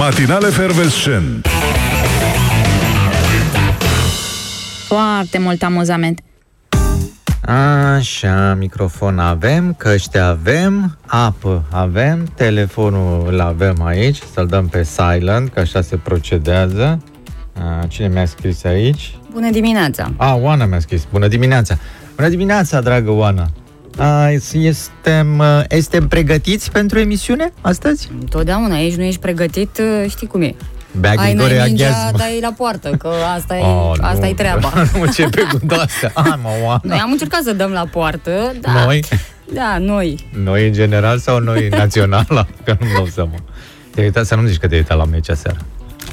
Matinale Fervescent. Foarte mult amuzament. Așa, microfon avem, căști avem, apă avem, telefonul îl avem aici, să-l dăm pe silent, că așa se procedează. A, cine mi-a scris aici? Bună dimineața! A, Oana mi-a scris. Bună dimineața! Bună dimineața, dragă Oana! A, estem, estem pregătiți pentru emisiune astăzi? Întotdeauna aici nu ești pregătit, știi cum e. Bea Ai Grigore n-ai mingea, aghiazmă. dai la poartă, că asta e, Oh, asta nu, e treaba. Nu începe cu astea. Hai mă, Oana. Noi am încercat să dăm la poartă, da. Noi? Da, noi. Noi în general sau noi național? Că nu-mi dau seama. Te-ai uitat să nu zici că te-ai uitat la meci aseară.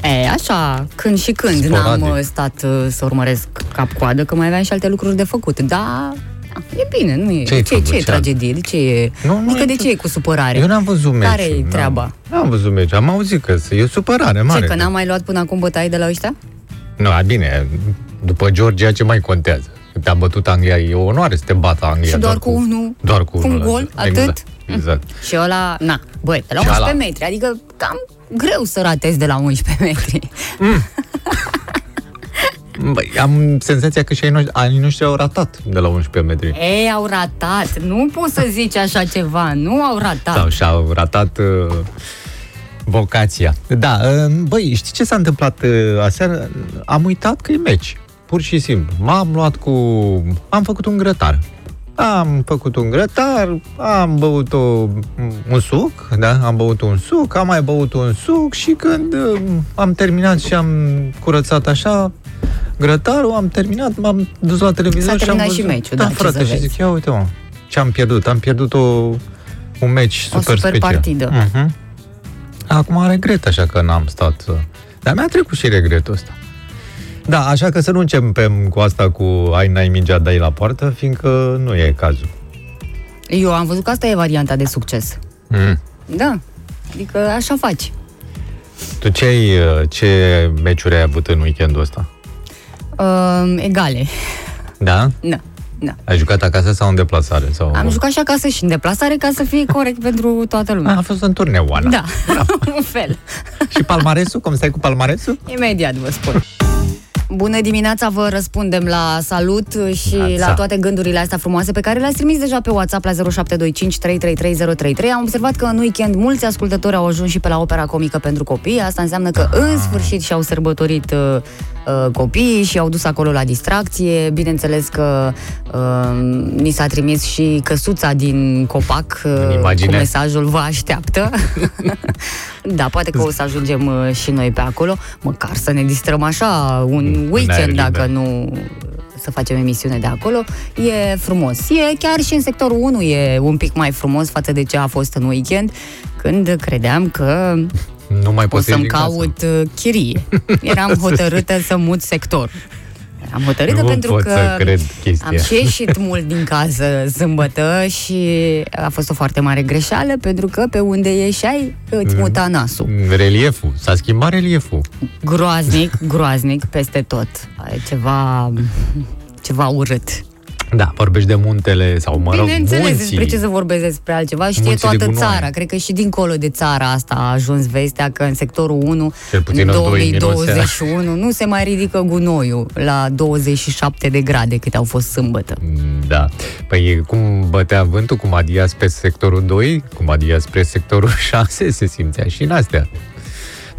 E, așa, când și când Sporadic. n-am uh, stat uh, să urmăresc cap-coadă, că mai aveam și alte lucruri de făcut. Da, e bine, nu e. Ce-ai ce, făcut? ce e Ce tragedie? De ce e? Nu, nu adică e de tot- ce e cu supărare? Eu n-am văzut meciul. Care e n-am- treaba? N-am văzut meciul. Am auzit că e o supărare mare. Ce, că n-am mai luat până acum bătaie de la ăștia? Nu, a, bine, după Georgia ce mai contează? Că Te-a bătut Anglia, e o onoare să te bată Anglia. Și doar cu unul, Doar cu, cu un unul, gol, exact. atât? Exact. Și ăla, na, băi, de la Și 11 ăla. metri, adică cam greu să ratezi de la 11 metri. Băi, am senzația că și ai noștri, ai noștri au ratat de la 11 metri. Ei, au ratat, nu poți să zici așa ceva, nu au ratat. Sau și-au ratat uh, vocația. Da, uh, băi, știi ce s-a întâmplat uh, aseară? Am uitat că e meci. Pur și simplu. M-am luat cu... Am făcut un grătar. Am făcut un grătar, am băut o, un suc, da? Am băut un suc, am mai băut un suc și când uh, am terminat și am curățat așa grătarul, am terminat, m-am dus la televizor S-a și am terminat văzut. și meciul, da, da, ce frate, să și vezi. zic, ia uite mă, ce am pierdut? Am pierdut o, un meci O super, super special. partidă. Uh-huh. Acum regret așa că n-am stat. uh, Dar mi-a trecut și regretul ăsta. Da, așa că să nu începem cu asta cu ai n-ai mingea, dai la poartă, fiindcă nu e cazul. Eu am văzut că asta e varianta de succes. Mm. Da, adică așa faci. Tu ce, ai, uh, ce meciuri ai avut în weekendul ăsta? Uh, egale. Da? Da, da. Ai jucat acasă sau în deplasare? Sau... Am jucat și acasă și în deplasare ca să fie corect pentru toată lumea. A, a fost în turneu, Oana. Da, un fel. Și palmaresul? Cum stai cu palmaresul? Imediat vă spun. Bună dimineața, vă răspundem la salut și Neața. la toate gândurile astea frumoase pe care le-ați trimis deja pe WhatsApp la 0725 333033. Am observat că în weekend mulți ascultători au ajuns și pe la opera comică pentru copii. Asta înseamnă că în sfârșit și-au sărbătorit uh, uh, copiii și au dus acolo la distracție. Bineînțeles că uh, ni s-a trimis și căsuța din copac uh, În cu imagine. mesajul vă așteaptă. da, poate că o să ajungem uh, și noi pe acolo, măcar să ne distrăm așa un În aer weekend, liber. dacă nu să facem emisiune de acolo. E frumos. E chiar și în sectorul 1 e un pic mai frumos față de ce a fost în weekend, când credeam că Nu mai o poți să-mi ieși din casă. caut uh, chirie. Eram hotărâtă să mut sector. Am hotărâtă Nu pentru pot că să cred chestia. am și ieșit mult din casă sâmbătă și a fost o foarte mare greșeală pentru că pe unde ieșai îți Mm. muta nasul. Relieful. S-a schimbat relieful. Groaznic, groaznic peste tot. E Ceva, ceva urât. Da, vorbești de muntele sau, mă rog, Bineînțeles, munții. despre ce să vorbesc despre altceva. Știe Munții de toată gunoi. țara. Cred că și dincolo de țara asta a ajuns vestea că în sectorul 1, Cel puțin în în doi 2021, nu se mai ridică gunoiul la 27 de grade cât au fost sâmbătă. Da. Păi cum bătea vântul, cum adia spre sectorul 2, cum adia spre sectorul 6, se simțea și în astea.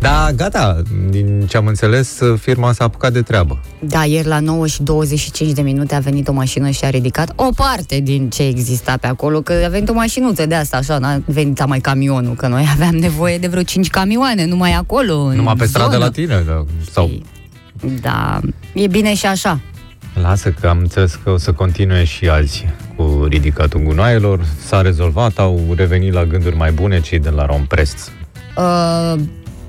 Da, gata, din ce am înțeles, firma s-a apucat de treabă. Da, ieri la 9 și 25 de minute a venit o mașină și a ridicat o parte din ce exista pe acolo, că a venit o mașinuță de asta, așa, n-a venit mai camionul, că noi aveam nevoie de vreo 5 camioane, numai acolo, în Numai pe stradă zonă. la tine, da, sau... Da, e bine și așa. Lasă că am înțeles că o să continue și azi cu ridicatul gunoaielor. S-a rezolvat, au revenit la gânduri mai bune cei de la Romprest. Uh,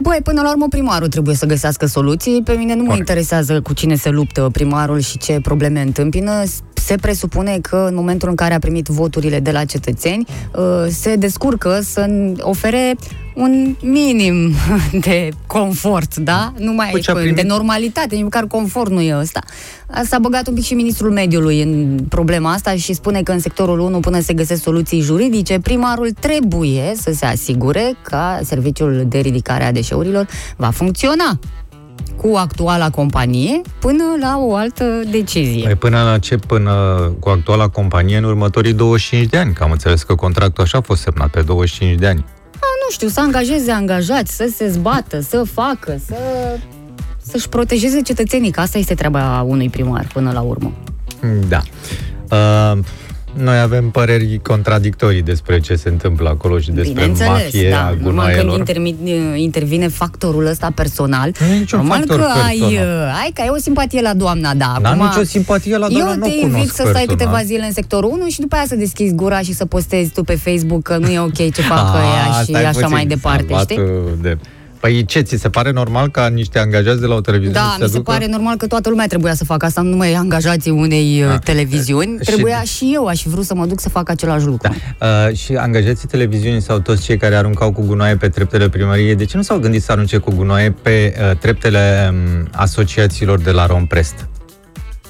Băi, până la urmă primarul trebuie să găsească soluții. Pe mine nu mă Corect. interesează cu cine se luptă primarul și ce probleme întâmpină. Se presupune că în momentul în care a primit voturile de la cetățeni, uh, se descurcă să ofere un minim de confort, da? Nu mai Păi ce a de primit? normalitate, nici măcar confort nu e ăsta. S-a băgat un pic și ministrul mediului în problema asta și spune că în sectorul 1, până se găsesc soluții juridice, primarul trebuie să se asigure că serviciul de ridicare a deșeurilor va funcționa cu actuala companie până la o altă decizie. Păi până la ce? Până cu actuala companie în următorii 25 de ani, că am înțeles că contractul așa a fost semnat pe 25 de ani. nu știu, să angajeze angajați, să se zbată, să facă, să să-și protejeze cetățenii, că asta este treaba unui primar până la urmă. Da. Uh, noi avem păreri contradictorii despre ce se întâmplă acolo și despre Bineînțeles, mafie da. a Numai când gunoaielor. intermi- intervine factorul ăsta personal, Nu e niciun normal factor că ai, personal. uh, ai că ai o simpatie la doamna, da. N-am acum, nicio simpatie la doamna, Eu nu te o invit cunosc să stai personal. câteva zile în sectorul 1 și după aia să deschizi gura și să postezi tu pe Facebook că nu e ok ce fac Ah, ăia și stai așa puțin, mai departe, salvat, știi? uh, De... Păi ce, ți se pare normal ca niște angajați de la o televiziune Da, să mi se ducă? pare normal că toată lumea trebuia să facă asta, nu numai angajații unei Da. da. televiziuni. Și- Trebuia și eu, aș fi vrut să mă duc să fac același lucru. Uh, și angajații televiziunii sau toți cei care aruncau cu gunoaie pe treptele primăriei, de ce nu s-au gândit să arunce cu gunoaie pe uh, treptele um, asociațiilor de la Romprest?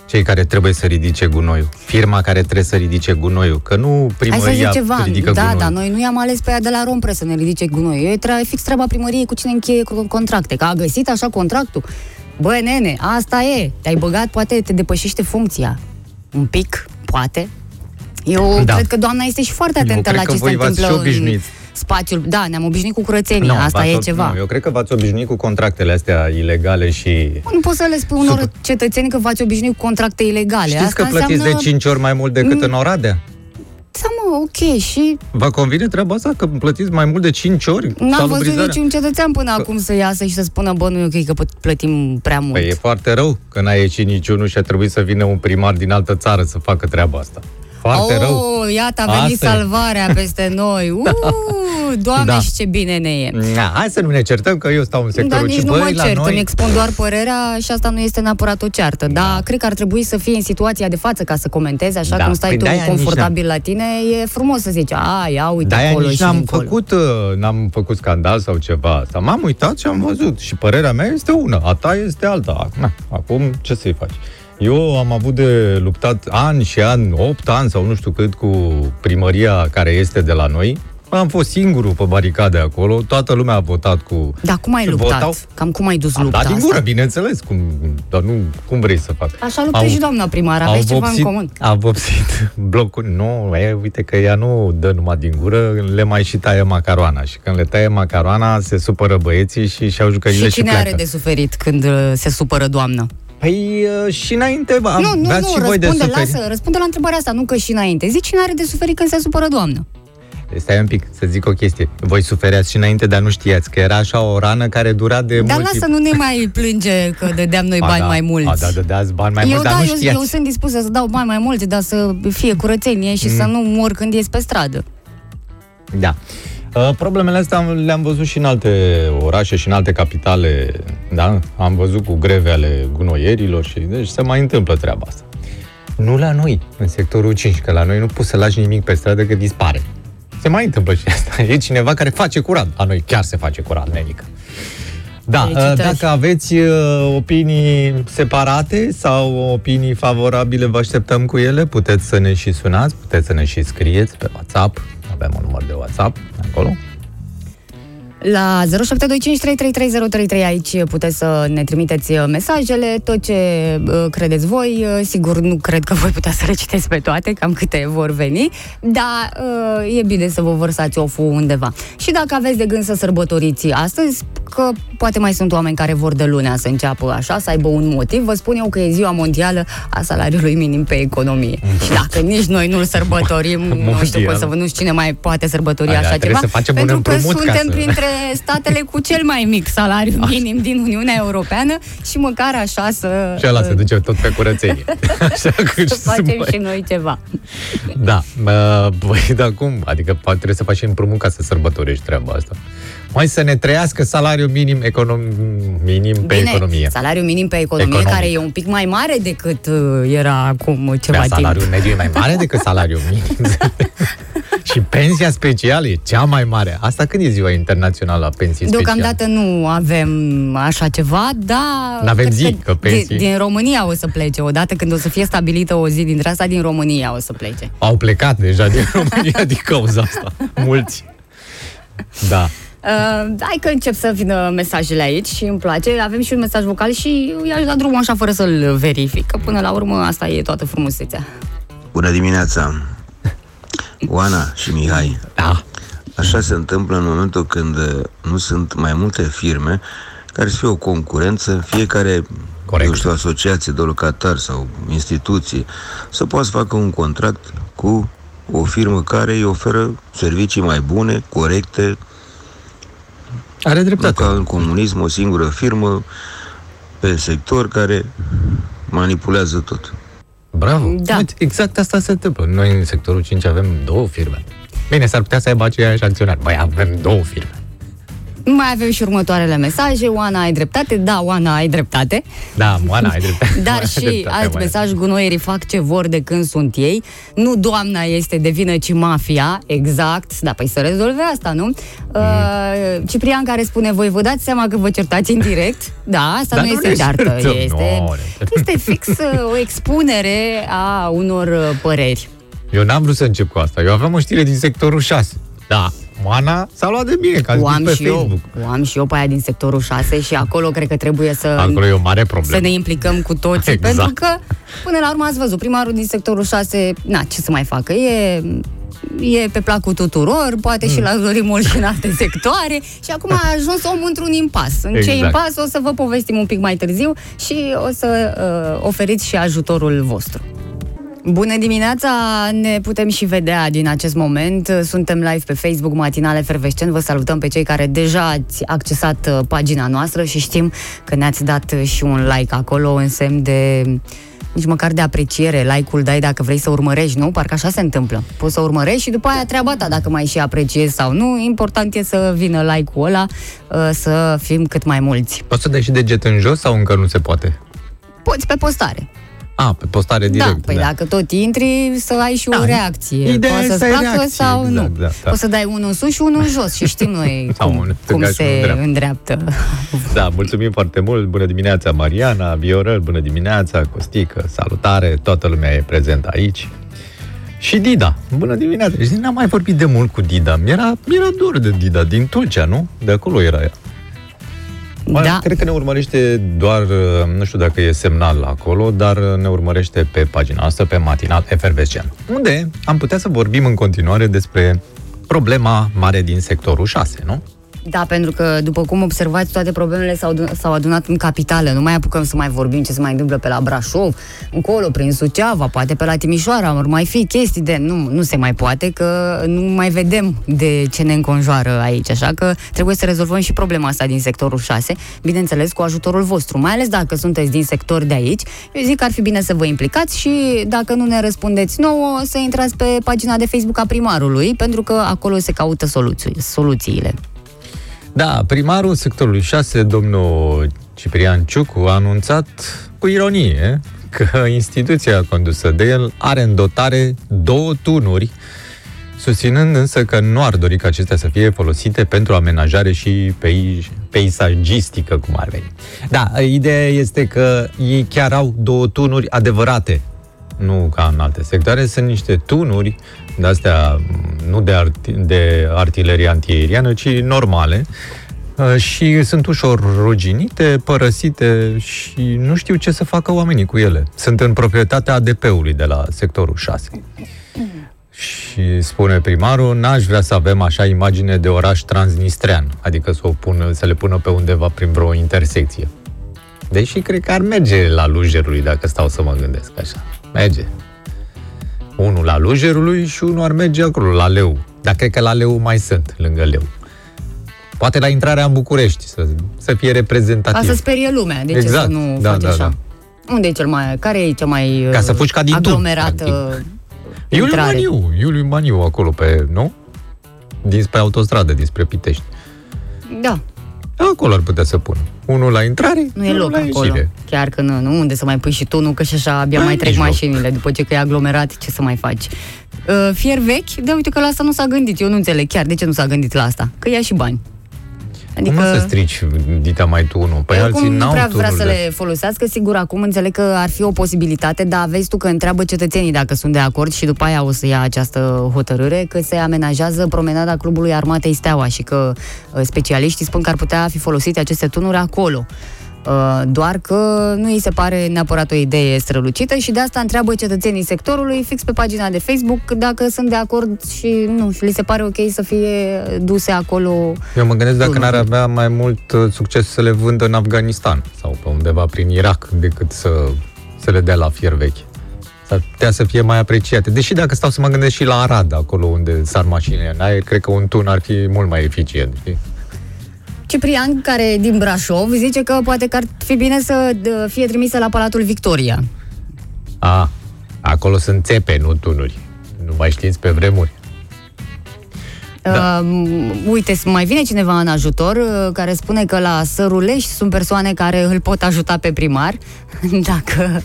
Cei care trebuie să ridice gunoiul. Firma care trebuie să ridice gunoiul. Că nu Hai să primăria zic ceva, ridică da, gunoiul. da, noi nu i-am ales pe aia de la Rompre să ne ridice gunoi. E tre- fix treaba primăriei cu cine încheie cu- contracte, că a găsit așa contractul. Bă, nene, asta e. Te-ai băgat, poate te depășește funcția. Un pic, poate. Eu Da. da. cred că doamna este și foarte Eu atentă cred la că ce se voi v-ați întâmplă și obișnuit. în spațiul. Da, ne-am obișnuit cu curățenia, Nu, asta v-ați e ob- ceva. Nu, eu cred că v-ați obișnuit cu contractele astea ilegale și... Nu poți să le spui unor Super. cetățeni că v-ați obișnuit cu contracte ilegale. Știți asta că plătiți înseamnă... de 5 ori mai mult decât Mm. în Oradea? Da, mă, ok, și Vă convine treaba asta? Că plătiți mai mult de 5 ori N-am văzut salubrizarea? niciun cetățean până acum să iasă și să spună, bă, nu e ok că pă- plătim prea mult. Păi e foarte rău că n-a ieșit niciunul și a trebuit să vină un primar din altă țară să facă treaba asta. Foarte oh, rău. iată, a venit Asta e. salvarea peste noi. Uh, doamne, Da. da. și ce bine ne e. Na, hai să nu ne certăm că eu stau în Dar sectorul nici ci nu băi, mă la cert, noi... îmi expun doar părerea și asta nu este neapărat o ceartă. Da. Dar cred că ar trebui să fie în situația de față ca să comentezi, așa Da, cum stai păi tu de-aia nici confortabil la tine, e frumos să zici, a, ia uite De-aia acolo nici și n-am dincolo. făcut, uh, n-am făcut scandal sau ceva asta. M-am uitat și am văzut. Și părerea mea este una, a ta este alta. Na, acum ce să-i faci? Eu am avut de luptat ani și ani, 8 ani sau nu știu cât, cu primăria care este de la noi. Am fost singurul pe baricade acolo, toată lumea a votat cu... Dar cum ai luptat? Votau- Cam cum ai dus Am lupta dat din asta? gură, bineînțeles, cum, dar nu, cum vrei să fac? Așa luptă și doamna primară, aveți ceva în comun. A vopsit blocul. Nu, e, uite că ea nu dă numai din gură, le mai și taie macaroana. Și când le taie macaroana, se supără băieții și și-au jucările Și și, cine pleacă. are de suferit când uh, se supără doamnă? Păi și și înainte, am, nu, nu, aveați nu, și voi de răspunde, suferit. lasă, răspunde la întrebarea asta, nu că și înainte. Zici cine are de suferit când se supără doamnă. Stai un pic, să zic o chestie. Voi sufereați și înainte, dar nu știați că era așa o rană care dura de Dar mult lasă, timp. nu ne mai plânge că dădeam noi Ba bani da, mai mulți. A, da, dădeați bani mai eu, mulți, da, dar nu eu, știați. eu sunt dispusă să dau bani mai mulți, dar să fie curățenie și Mm. să nu mor când ies pe stradă. Da. Uh, Problemele astea am- le-am văzut și în alte orașe și în alte capitale, da? Am văzut cu greve ale gunoierilor și deci se mai întâmplă treaba asta. Nu la noi, în sectorul 5, că la noi nu poți să lași nimic pe stradă că dispare. Se mai întâmplă și asta. E cineva care face curat. La noi chiar se face curat, nenică. Da, uh, Felicitări. dacă aveți uh, opinii separate sau opinii favorabile, vă așteptăm cu ele, puteți să ne și sunați, puteți să ne și scrieți pe WhatsApp, avem un număr de WhatsApp acolo. La 0725333033 aici puteți să ne trimiteți mesajele, tot ce uh, credeți voi. Uh, Sigur, nu cred că voi putea să le citeți pe toate, cam câte vor veni, dar uh, e bine să vă vărsați oful undeva. Și dacă aveți de gând să sărbătoriți astăzi, că poate mai sunt oameni care vor de lunea să înceapă așa, să aibă un motiv, vă spun eu că e ziua mondială a salariului minim pe economie. Și dacă nici noi nu-l sărbătorim, nu știu Mondial. cum să vă, nu știu cine mai poate sărbători Aia, așa trebuie ceva. să facem un pentru că împrumut ca suntem să- printre statele cu cel mai mic salariu minim din Uniunea Europeană și măcar așa să, Și ăla se duce tot pe curățenie. Așa că să să facem mai- și noi ceva. Da, uh, băi, dar cum? Adică poate trebuie să faci împrumut ca să sărbătorești treaba asta. Mai să ne trăiască salariul minim, econom, minim pe Bine, economie. salariul minim pe economie, Economic. care e un pic mai mare decât uh, era acum ceva Dar timp. salariul mediu e mai mare decât salariul minim. și pensia specială e cea mai mare. Asta când e ziua internațională a pensiei speciale? Deocamdată nu avem așa ceva, dar... N-avem cred zi, că pensii- Din, din România o să plece. Odată când o să fie stabilită o zi dintre asta, din România o să plece. Au plecat deja din România din cauza asta. Mulți. Da. Uh, hai că încep să vină mesajele aici și îmi place. Avem și un mesaj vocal și i-aș da drumul așa fără să-l verific, că până la urmă asta e toată frumusețea. Bună dimineața, Oana și Mihai. Da. Așa se întâmplă în momentul când uh, nu sunt mai multe firme care să fie o concurență, fiecare Corect. eu știu, asociație de locatari sau instituție, să poată să facă un contract cu o firmă care îi oferă servicii mai bune, corecte, Are nu dreptate. ca în comunism o singură firmă pe sector care manipulează tot. Bravo. Da. Uite, Exact asta se întâmplă. Noi în sectorul 5 avem două firme. Bine, s-ar putea să aibă aceiași acționari. Băi, avem două firme. Mai avem și următoarele mesaje. Oana, ai dreptate? Da, Oana, ai dreptate. Da, Moana, ai dreptate. Dar Ai și dreptate, alt Moana. mesaj, gunoierii fac ce vor de când sunt ei. Nu doamna este de vină, ci mafia. Exact. Da, păi să rezolve asta, nu? Uh, Ciprian care spune, voi vă dați seama că vă certați în direct? Da, asta Dar nu nu este ne ceartă. certăm. Este, Nu, ne certăm. este fix uh, o expunere a unor uh, păreri. Eu n-am vrut să încep cu asta. Eu aveam o știre din sectorul 6. Da, Moana s-a luat de bine, că a O zis am pe și eu, Facebook. o am și eu pe aia din sectorul 6 și acolo cred că trebuie să Acolo e o mare problemă. să ne implicăm cu toții, Exact. pentru că, până la urmă, ați văzut, primarul din sectorul 6, na, ce să mai facă, e e pe placul tuturor, poate Mm. și la Zorimol și în alte sectoare și acum a ajuns omul într-un impas. În ce Exact. impas o să vă povestim un pic mai târziu și o să uh, oferiți și ajutorul vostru. Bună dimineața! Ne putem și vedea din acest moment. Suntem live pe Facebook, Matinale Fervescent. Vă salutăm pe cei care deja ați accesat uh, pagina noastră și știm că ne-ați dat uh, și un like acolo în semn de nici măcar de apreciere. Like-ul dai dacă vrei să urmărești, nu? Parcă așa se întâmplă. Poți să urmărești și după aia treaba ta dacă mai și apreciezi sau nu. Important e să vină like-ul ăla, uh, să fim cât mai mulți. Poți să dai și deget în jos sau încă nu se poate? Poți pe postare. A, pe postare direct. da, păi dacă tot intri, să ai și Da, o reacție. ideea Poate e să-ți să ai placă reacție, sau exact, nu. da, da. Poți să dai unul în sus și unul în jos și știm noi Sau cum, unul cum stânga și unul se dreapta. îndreaptă. Da, mulțumim foarte mult. Bună dimineața, Mariana, Viorel, bună dimineața, Costică, salutare, toată lumea e prezentă aici. Și Dida, bună dimineața. Și n-am mai vorbit de mult cu Dida. Mi-era, mi-era dor de Dida, din Tulcea, nu? De acolo era ea. Mai, Da, Cred că ne urmărește doar, uh, nu știu dacă e semnal acolo, dar uh, ne urmărește pe pagina noastră, pe matinal Efervescent. Unde am putea să vorbim în continuare despre problema mare din sectorul 6, nu? Da, pentru că, după cum observați, toate problemele s-au, adu- s-au adunat în capitală. Nu mai apucăm să mai vorbim ce se mai întâmplă pe la Brașov, încolo, prin Suceava, poate pe la Timișoara, vor mai fi chestii de... Nu, nu se mai poate, că nu mai vedem de ce ne înconjoară aici. Așa că trebuie să rezolvăm și problema asta din sectorul 6, bineînțeles cu ajutorul vostru, mai ales dacă sunteți din sector de aici. Eu zic că ar fi bine să vă implicați și dacă nu ne răspundeți nouă, să intrați pe pagina de Facebook a primarului, pentru că acolo se caută soluții, soluțiile. Da, primarul sectorului 6, domnul Ciprian Ciucu, a anunțat cu ironie că instituția condusă de el are în dotare două tunuri, susținând însă că nu ar dori ca acestea să fie folosite pentru amenajare și pei- peisagistică, cum ar veni. Da, ideea este că ei chiar au două tunuri adevărate, nu ca în alte sectoare, sunt niște tunuri de astea, nu de, arti- de artilerie antiaeriană, ci normale, uh, și sunt ușor ruginite, părăsite și nu știu ce să facă oamenii cu ele. Sunt în proprietatea ADP-ului de la sectorul 6. Și spune primarul, n-aș vrea să avem așa imagine de oraș transnistrean, adică să, o pună, să le pună pe undeva prin vreo intersecție. Deși cred că ar merge la Lujerului, dacă stau să mă gândesc așa. Merge. Unul la Lujerului și unul ar merge acolo, la Leu. Dar cred că la Leu mai sunt, lângă Leu. Poate la intrarea în București, să, să fie Ca reprezentativ. să sperie lumea, de ce Exact, să nu da, faci da, așa? da. Unde e cel mai, care e cea mai Ca să uh, fugi ca din tun, aglomerată Iuliu intrare? Maniu, Iuliu Maniu acolo pe, nu? Dinspre autostradă, dinspre Pitești. Da, Acolo ar putea să pună. Unul la intrare, nu e unul loc la acolo. ieșire. Chiar că nu, nu, unde să mai pui și tunul, că și așa abia Da, mai trec nici loc. mașinile, după ce că e aglomerat, ce să mai faci? Uh, fier vechi? Da, uite că la asta nu s-a gândit, eu nu înțeleg chiar de ce nu s-a gândit la asta, că ia și bani. Adică... Cum să strici, Dita, mai tu unul? Păi Eu alții acum nu n-au prea vrea să tururile. le folosească, sigur, acum înțeleg că ar fi o posibilitate, dar vezi tu că întreabă cetățenii dacă sunt de acord și după aia o să ia această hotărâre că se amenajează promenada Clubului Armatei Steaua și că uh, specialiștii spun că ar putea fi folosite aceste tunuri acolo. Uh, Doar că nu îi se pare neapărat o idee strălucită și de asta întreabă cetățenii sectorului fix pe pagina de Facebook dacă sunt de acord și nu, și li se pare ok să fie duse acolo Eu mă gândesc dacă n-ar tunurile. avea mai mult uh, succes să le vândă în Afganistan sau pe undeva prin Irak decât să, să le dea la fier vechi. S-ar putea să fie mai apreciate. Deși dacă stau să mă gândesc și la Arad, acolo unde sar mașinile în aer, cred că un tun ar fi mult mai eficient. Știi? Ciprian, care e din Brașov, zice că poate că ar fi bine să d- fie trimisă la Palatul Victoria. A, acolo sunt țepe, nu tunuri. Nu mai știți pe vremuri. Da. Uh, uite, mai vine cineva în ajutor uh, care spune că la Sărulești sunt persoane care îl pot ajuta pe primar. Dacă Uh,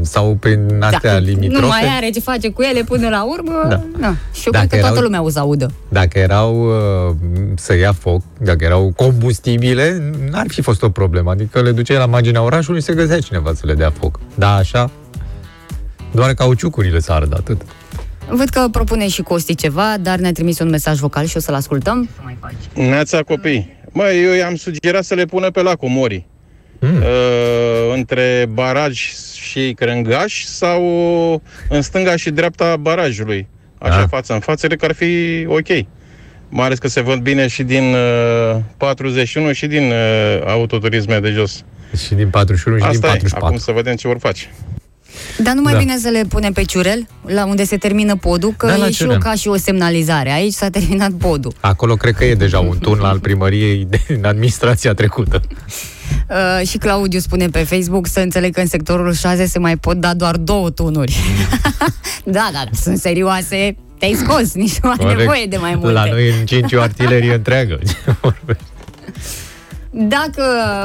sau prin astea da, limitrofe. nu mai are ce face cu ele până la urmă. Da. Da. Și eu Dacă cred că toată erau- lumea o să audă. Dacă erau uh, să ia foc, dacă erau combustibile, n-ar fi fost o problemă. Adică le duceai la marginea orașului și se găsea cineva să le dea foc. Da, așa, doar cauciucurile s ardă atât. Văd că propune și Costi ceva, dar ne-a trimis un mesaj vocal și o să-l ascultăm. Ce mai faci? Neața copii. Mă, eu i-am sugerat să le pună pe lacul Mori. Mm. Uh, între baraj și Crângaș sau în stânga și dreapta barajului. Așa, Da. față în față, cred că ar fi ok. Mai ales că se văd bine și din uh, 41 și din uh, autoturisme de jos. Și din 41 și din Asta e. 44. Acum să vedem ce vor face. Dar nu mai Da. bine să le punem pe ciurel, la unde se termină podul, că Da, la e și o, ciurel. ca și o semnalizare. Aici s-a terminat podul. Acolo cred că e deja un tun al primăriei din administrația trecută. Uh, și Claudiu spune pe Facebook să înțeleg că în sectorul 6 se mai pot da doar două tunuri. da, da, da, sunt serioase. Te-ai scos, nici nu ai Corect. nevoie de mai multe. La noi în 5 o artilerie întreagă. Dacă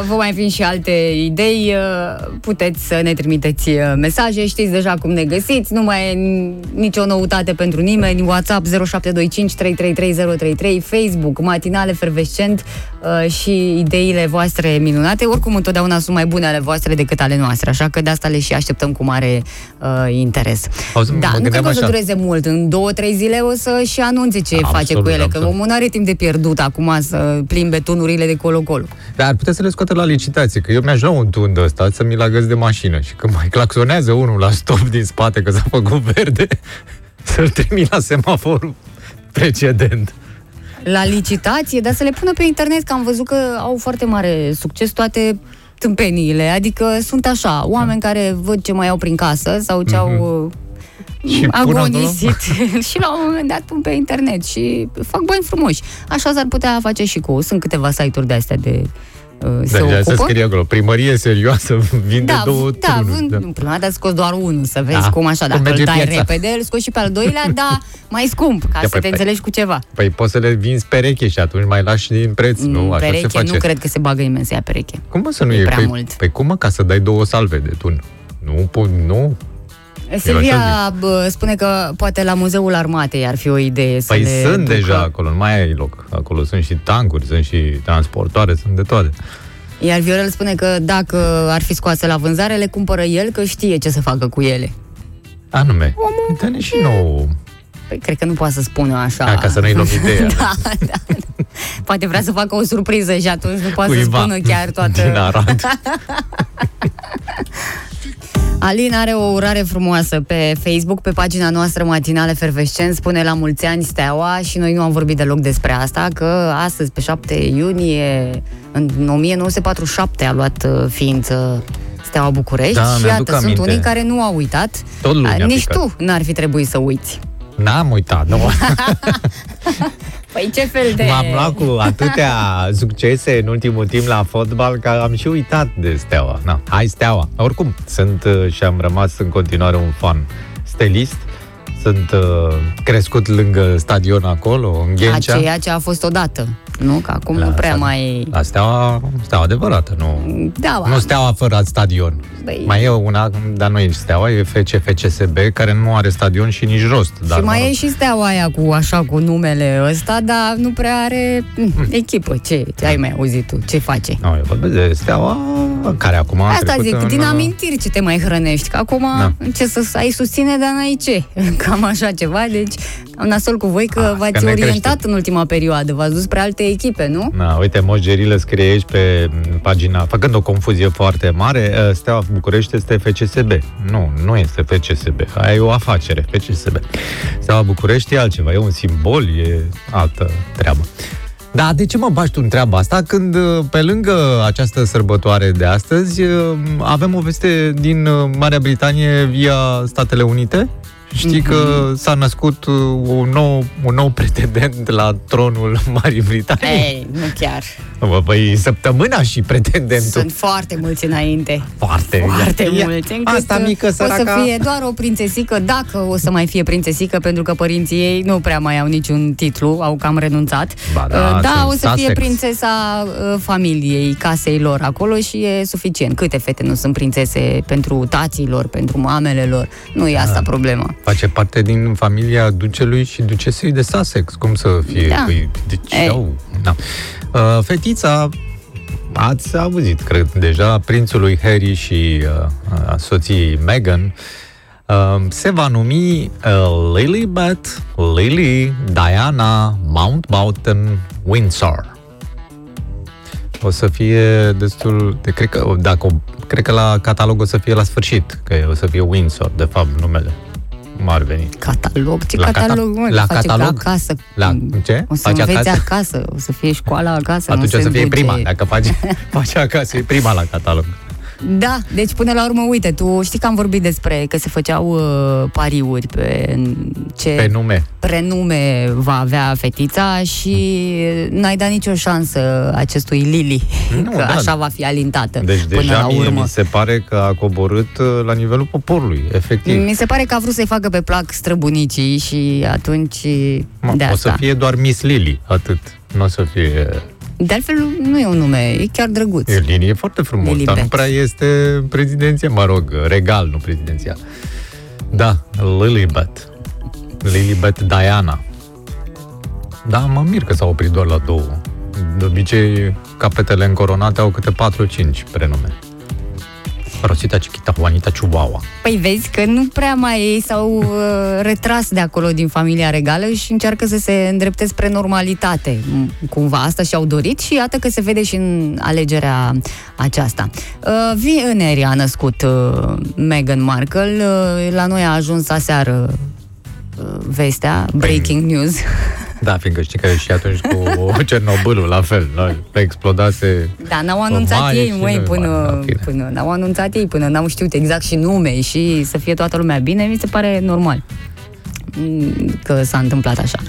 vă mai vin și alte idei, uh, puteți să ne trimiteți uh, mesaje. Știți deja cum ne găsiți. Nu mai e nicio noutate pentru nimeni. WhatsApp 0725 333033, Facebook, matinale fervescent uh, și ideile voastre minunate. Oricum, întotdeauna sunt mai bune ale voastre decât ale noastre, așa că de asta le și așteptăm cu mare uh, interes. Auzi, mă da, nu cred gândeam că o să așa. dureze mult. În două, trei zile o să și anunțe ce Absolut, face cu ele, că absolut. omul nu are timp de pierdut acum să plimbe tunurile de colo-colo. Dar ar putea să le scoată la licitație, că eu mi-aș lua un tun de ăsta să mi-l agăs de mașină și când mai claxonează unul la stop din spate că s-a făcut verde, să-l trimit la semaforul precedent. La licitație, dar să le pună pe internet, că am văzut că au foarte mare succes toate tâmpeniile. Adică sunt așa, oameni care văd ce mai au prin casă sau ce au uh, Mhm. Și pun agonisit și la un moment dat pun pe internet și fac bani frumoși. Așa s-ar putea face și cu... Sunt câteva site-uri de astea de uh, se Da, se ocupă. scrie acolo, primărie serioasă vinde Da, două da, tunuri. vând, Da. prima dată scos doar unul, să vezi Da, cum așa, cum dacă îl merge dai piața. repede, îl scoți și pe al doilea, da, mai scump, ca Ia, să păi, te păi. înțelegi cu ceva. Păi poți să le vinzi pereche și atunci mai lași din preț, nu? Mm, Așa pereche, se face. nu cred că se bagă nimeni să ia pereche. Cum mă să nu E e? prea păi, mult. Păi cum mă, ca să dai două salve de tun? Nu, pot, nu. Silvia bă, spune că poate la Muzeul Armatei ar fi o idee să Păi le sunt ducă. deja acolo, nu mai ai loc. Acolo sunt și tancuri, sunt și transportoare, sunt de toate. Iar Viorel spune că dacă ar fi scoase la vânzare, le cumpără el, că știe ce să facă cu ele. Anume, dă-ne și nouă. Păi cred că nu poate să spună așa. Da, ca să nu-i luăm ideea. da, da, da. Poate vrea să facă o surpriză și atunci nu poate să Cuiva spună chiar toată... Din Arad. Alin are o urare frumoasă pe Facebook, pe pagina noastră matinale Fervescent, spune la mulți ani Steaua și noi nu am vorbit deloc despre asta, că astăzi, pe 7 iunie, în 1947 a luat uh, ființă Steaua București Da, și mi-aduc iată, sunt aminte. unii care nu au uitat. Tot luni A, a Nici picat. tu n-ar fi trebuit să uiți. N-am uitat, nu. Păi ce fel de... M-am luat cu atâtea succese în ultimul timp la fotbal că am și uitat de Steaua. Na, hai Steaua. Oricum, sunt uh, și am rămas în continuare un fan stelist. Sunt uh, crescut lângă stadion acolo, în A Ghencea. ceea ce a fost odată. Nu, că acum La nu prea stadion. mai... La steaua, steaua adevărată, nu... Da, Nu steaua fără stadion. Băi. Mai e una, dar nu e steaua, e FC FCSB, care nu are stadion și nici rost. Dar, și mai mă rog. e și steaua aia cu așa cu numele ăsta, dar nu prea are mm, echipă. Ce, ce ai mai auzit tu? Ce face? Nu, eu vorbesc de steaua care acum a Asta trecut zic, în... uh, din amintiri ce te mai hrănești, că acum Da. ce să ai susține, dar n-ai ce. Cam așa ceva, deci am nasol cu voi că Ah, v-ați că ne orientat crește. în ultima perioadă, v-ați dus spre alte echipe, nu? Na, uite, Moș Gerilă scrie aici pe m, pagina, făcând o confuzie foarte mare, ă, Steaua București este FCSB. Nu, nu este FCSB. Aia e o afacere, FCSB. Steaua București e altceva, e un simbol, e altă treabă. Da, de ce mă bași tu în treaba asta când ă, pe lângă această sărbătoare de astăzi ă, avem o veste din ă, Marea Britanie via Statele Unite? Știi că s-a născut ă, un nou, un nou pretendent la tronul Marii Britanii? Ei, nu chiar. Bă, Păi, săptămâna și pretendentul. Sunt foarte mulți înainte. foarte. Foarte Ia- mulți. încât Asta mică, O săraca. să fie doar o prințesică, dacă o să mai fie prințesică, pentru că părinții ei nu prea mai au niciun titlu, au cam renunțat. Ba da, Uh, da sunt o să fie Sussex. prințesa uh, familiei, casei lor acolo și e suficient. Câte fete nu sunt prințese pentru tații lor, pentru mamele lor? Nu e Da. asta problema. Face parte din familia ducelui și ducesei de Sussex. Cum să fie? Da. Păi, deci, Ei. au, da. Uh, fetița, ați auzit, cred, deja, prințului Harry și uh, uh, soției Meghan, uh, se va numi uh, Lilibet Lily Diana Mountbatten Windsor. O să fie destul de, cred că, dacă, o- cred că la catalog o să fie la sfârșit, că o să fie Windsor, de fapt, numele. Cum ar veni? Catalog? Ce La cata- catalog? mă? la Face catalog? acasă. La- ce? O să Face înveți acasă? acasă? O să fie școala acasă. Atunci nu o să se fie duce. prima, dacă face, face acasă, e prima la catalog. Da, deci până la urmă, uite, tu știi că am vorbit despre că se făceau uh, pariuri pe ce Pe nume. prenume va avea fetița și n-ai dat nicio șansă acestui Lili, Nu, că da. așa va fi alintată Deci până deja la mie urmă. mi se pare că a coborât uh, la nivelul poporului, efectiv. Mi se pare că a vrut să-i facă pe plac străbunicii și atunci Mă, de o asta. să fie doar Miss Lily, atât. Nu o să fie... De altfel, nu e un nume, e chiar drăguț. E Lily e foarte frumos, dar nu Lilibet. prea este prezidenția, mă rog, regal, nu prezidenția. Da, Lilibet. Lilibet Diana. Da, mă mir că s-au oprit doar la două. De obicei, capetele încoronate au câte 4-5 prenume. Rosita Chiquita, Juanita Chihuahua. Păi vezi că nu prea mai ei s-au uh, retras de acolo din familia regală și încearcă să se îndrepte spre normalitate. M- Cumva asta și-au dorit și iată că se vede și în alegerea aceasta. Uh, vineri a născut uh, Meghan Markle, uh, la noi a ajuns aseară uh, vestea, breaking news. Da, fiindcă știi că și atunci cu Cernobâlul, la fel, la, explodase... Da, n-au anunțat mare ei, și măi, noi până, mare, în fine. până n-au anunțat ei, până n-au știut exact și nume și să fie toată lumea bine, mi se pare normal mm, că s-a întâmplat așa.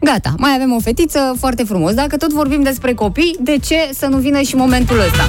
Gata, mai avem o fetiță foarte frumos. Dacă tot vorbim despre copii, de ce să nu vină și momentul ăsta?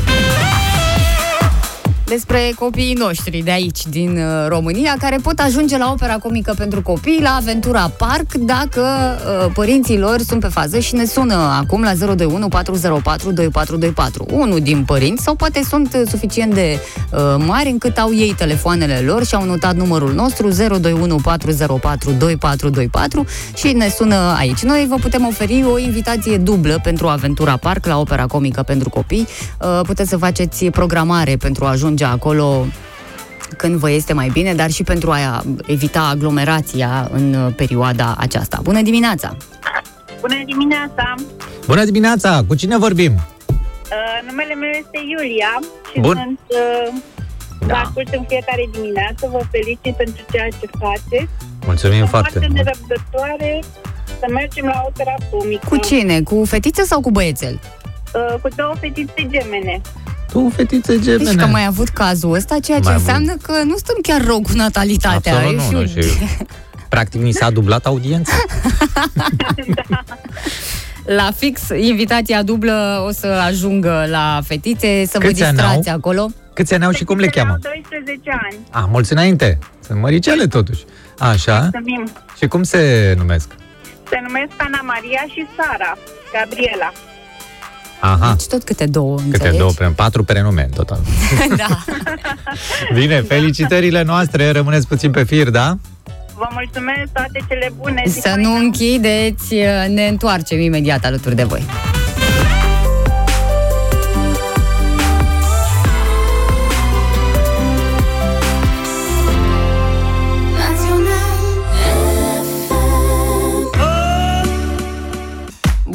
Despre copiii noștri de aici, din uh, România, care pot ajunge la opera comică pentru copii, la Aventura Park, dacă uh, părinții lor sunt pe fază și ne sună acum la 021 404 2424. Unul din părinți, sau poate sunt uh, suficient de uh, mari încât au ei telefoanele lor și au notat numărul nostru 021 404 2424 și ne sună aici. Noi vă putem oferi o invitație dublă pentru Aventura Park la opera comică pentru copii. Uh, puteți să faceți programare pentru a ajunge acolo când vă este mai bine, dar și pentru a evita aglomerația în uh, perioada aceasta. Bună dimineața! Bună dimineața! Bună dimineața! Cu cine vorbim? Uh, numele meu este Iulia și Bun. sunt uh, Da. da. ascult în fiecare dimineață. Vă felicit pentru ceea ce faceți. Mulțumim Sunt foarte foarte mult. nerăbdătoare să mergem la opera comică. Cu cine? Cu fetiță sau cu băiețel? Uh, cu două fetițe gemene. Tu, fetițe Deci gemene. că mai avut cazul ăsta, ceea ce Mai avut. înseamnă că nu stăm chiar rău cu natalitatea. Absolut Eu nu, știu- nu, și practic ni s-a dublat audiența. La fix, invitația dublă o să ajungă la fetițe, să Câți vă ani distrați au? acolo. Câți ani au și cum le Fetițele cheamă? Au 12 ani. Ah, mulți înainte. Sunt măricele totuși. Așa. Mulțumim. Și cum se numesc? Se numesc Ana Maria și Sara. Gabriela. Aha, Deci tot câte două, câte înțelegi? două, pre- patru prenume în total. da. Bine, felicitările noastre, rămâneți puțin pe fir, da? Vă mulțumesc, toate cele bune. zi Să faină. nu închideți, ne întoarcem imediat alături de voi.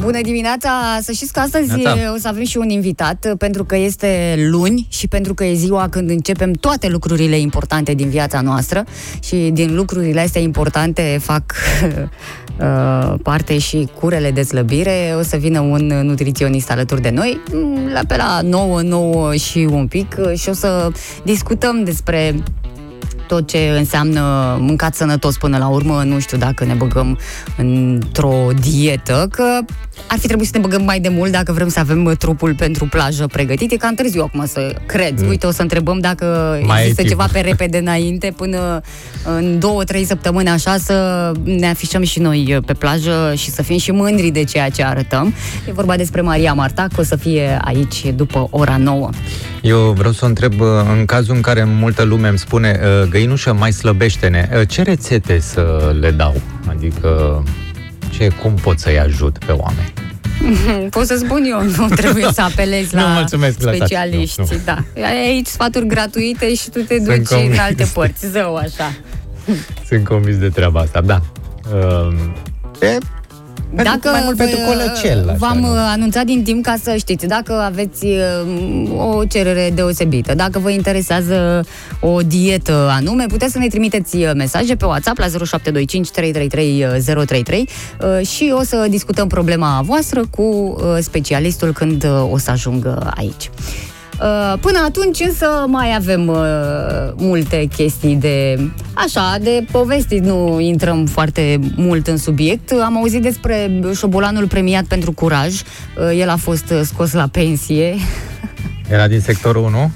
Bună dimineața! Să știți că astăzi Neața. o să avem și un invitat, pentru că este luni și pentru că e ziua când începem toate lucrurile importante din viața noastră și din lucrurile astea importante fac uh, parte și curele de slăbire. O să vină un nutriționist alături de noi, mm, la pe la 9, 9 și un pic uh, și o să discutăm despre tot ce înseamnă mâncat sănătos până la urmă, nu știu dacă ne băgăm într-o dietă, că ar fi trebuit să ne băgăm mai de mult dacă vrem să avem trupul pentru plajă pregătit. E cam târziu acum să cred. Mm. Uite, o să întrebăm dacă Mai există e timp. ceva pe repede înainte, până în două, trei săptămâni așa să ne afișăm și noi pe plajă și să fim și mândri de ceea ce arătăm. E vorba despre Maria Marta, că o să fie aici după ora 9. Eu vreau să o întreb, uh, în cazul în care multă lume îmi spune uh, găinușă mai slăbește-ne, uh, ce rețete să le dau? Adică ce, cum pot să-i ajut pe oameni? Pot să spun eu, nu trebuie să apelezi Nu, la mulțumesc, lăsați. specialiști. Nu, nu. Da. Ai aici sfaturi gratuite și tu te Sunt duci în convins. alte părți. Zău, așa. Sunt convins de treaba asta, da. Uh, e, pentru, mai mult pentru vă- colăcel. așa, v-am nu? uh, anunțat din timp ca să știți, dacă aveți uh, o cerere deosebită, dacă vă interesează o dietă anume, puteți să ne trimiteți uh, mesaje pe WhatsApp la 0725 333 033 uh, și o să discutăm problema voastră cu uh, specialistul când uh, o să ajungă aici. Uh, Până atunci însă mai avem uh, multe chestii de așa, de povesti, nu intrăm foarte mult în subiect. Am auzit despre șobolanul premiat pentru curaj. Uh, El a fost uh, scos la pensie. Era din sectorul 1?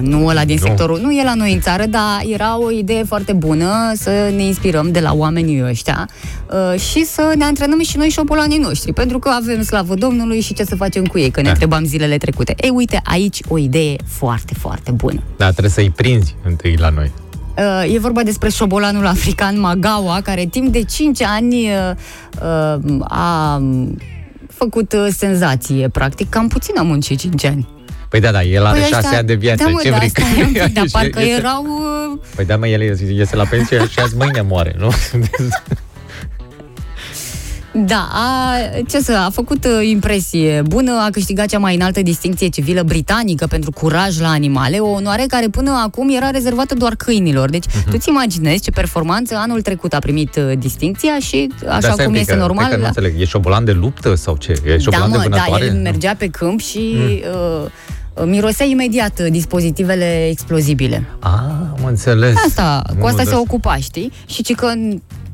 Nu ăla din Nu. sectorul, nu e la noi în țară, dar era o idee foarte bună să ne inspirăm de la oamenii ăștia uh, și să ne antrenăm și noi șobolanii noștri, pentru că avem slavă Domnului și ce să facem cu ei, că ne Da. întrebam zilele trecute. Ei, uite, aici o idee foarte, foarte bună. Da, trebuie să-i prinzi întâi la noi. Uh, E vorba despre șobolanul african Magawa, care timp de 5 ani uh, uh, a făcut uh, senzație, practic, cam puțin a muncit 5 ani. Păi da, da, el are Păi șase ăștia- ani de viață. Da, mă, Ce da, vrei? asta e un pic, dar Și parcă iese- erau... uh, Păi da, mă, el iese la pensie și azi mâine moare, nu? Da, a, ce să, a făcut uh, impresie bună, a câștigat cea mai înaltă distinție civilă britanică pentru curaj la animale, o onoare care până acum era rezervată doar câinilor. Deci, Mhm. uh-huh. tu-ți imaginezi ce performanță anul trecut a primit uh, distinția și, așa Dar stai un cum pic, este că- normal... cred Că nu la- înțeleg. E șobolan de luptă sau ce? E da, șobolan de mă, da, vânătoare? el mergea pe câmp și uh, mirosea imediat uh, dispozitivele explozibile. Ah, am înțeles. Asta, cu Nu, asta da. se ocupa, știi? Și ci că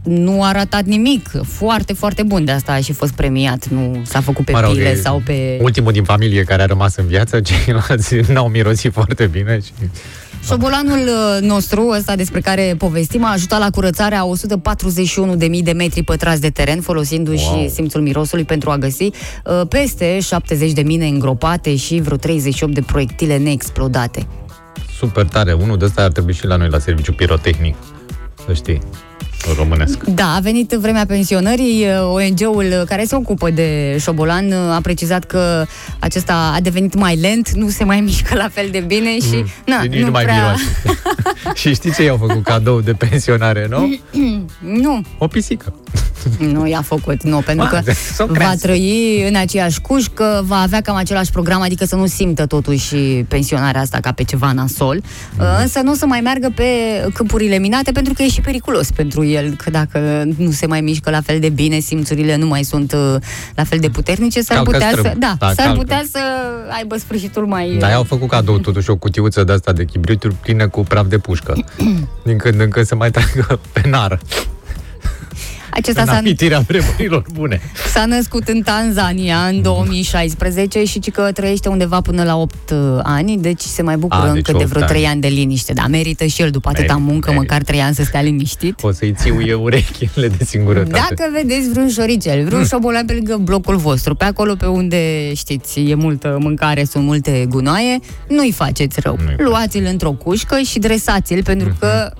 nu a ratat nimic. Foarte, foarte bun. De asta a și fost premiat. Nu s-a făcut pe Mă rog, pile e sau pe... Ultimul din familie care a rămas în viață, ceilalți n-au mirosit foarte bine și... Șobolanul uh, nostru, ăsta despre care povestim, a ajutat la curățarea 141.000 de metri pătrați de teren, folosindu-și Wow. simțul mirosului pentru a găsi uh, peste 70 de mine îngropate și vreo 38 de proiectile neexplodate. Super tare. Unul de ăsta ar trebui și la noi la serviciu pirotehnic. Să știi. Românesc. Da, a venit vremea pensionării. ONG-ul care se ocupă de șobolan a precizat că acesta a devenit mai lent, nu se mai mișcă la fel de bine și na, și nici nu, nu mai prea... miroase. și știi ce i-au făcut cadou de pensionare, nu? Nu, O pisică. nu i-a făcut, nu, pentru că Ah, s-o va crească. trăi în aceeași cușcă, va avea cam același program, adică să nu simtă totuși pensionarea asta ca pe ceva nasol, Mhm. însă nu o să mai meargă pe câmpurile minate pentru că e și periculos pentru el, că dacă nu se mai mișcă la fel de bine, simțurile nu mai sunt uh, la fel de puternice, s-ar Calcă putea strâmb. să, da, Da, s-ar calcă. putea să aibă sfârșitul mai... Dar i-au făcut cadou totuși o cutiuță de asta de chibrituri plină cu praf de pușcă. Din când în când se mai tragă pe nară. Acesta în s-a, amintirea vremurilor bune. s-a născut în Tanzania în 2016 și ci că trăiește undeva până la 8 ani, deci se mai bucură A, deci încă de opt vreo ani. 3 ani de liniște. Dar merită și el după atâta Merită, muncă, merită. măcar 3 ani să stea liniștit. O să-i țiuie urechile de singurătate. Dacă vedeți vreun șoricel, vreun șobolan pe lângă blocul vostru, pe acolo pe unde, știți, e multă mâncare, sunt multe gunoaie, nu-i faceți rău. Nu-i Luați-l într-o cușcă și dresați-l, pentru că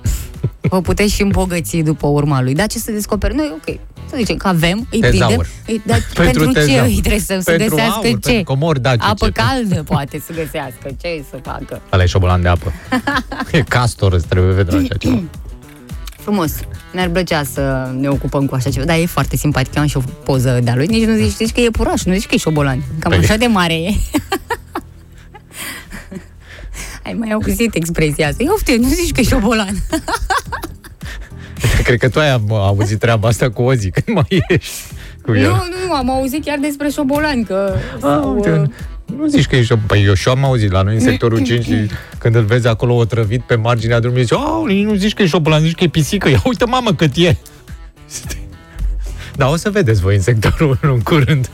vă puteți și îmbogăți după urma lui. Dar ce să descoperi? Noi, ok, să zicem că avem, îi Tezaur. prindem, îi, dar pentru, Pentru ce tezaur. îi dresăm? Să Pentru găsească aur, ce? pentru comori dacice. Apă caldă poate să găsească. Ce să facă? Ăla e șobolan de apă. e castor, îți trebuie vedea așa ceva. Frumos. Ne-ar plăcea să ne ocupăm cu așa ceva. Dar e foarte simpatic. Eu am și o poză de-a lui. Nici nu zici, zici că e puraș, nu zici că e șobolan. Cam Păi- așa de mare e. Ai mai auzit expresia asta. Iofte, nu zici că e șobolan. Cred că tu ai am- auzit treaba asta cu Ozi, când mai ești cu el. nu, nu, am auzit chiar despre șobolan, că... Ah, sau, uite, uh, nu zici că e șobolan. Păi eu și am auzit la noi în sectorul 5 și când îl vezi acolo otrăvit pe marginea drumului, zici, oh, nu zici că e șobolan, zici că e pisică. Ia uite, mamă, cât e. Da, o să vedeți voi în sectorul în curând.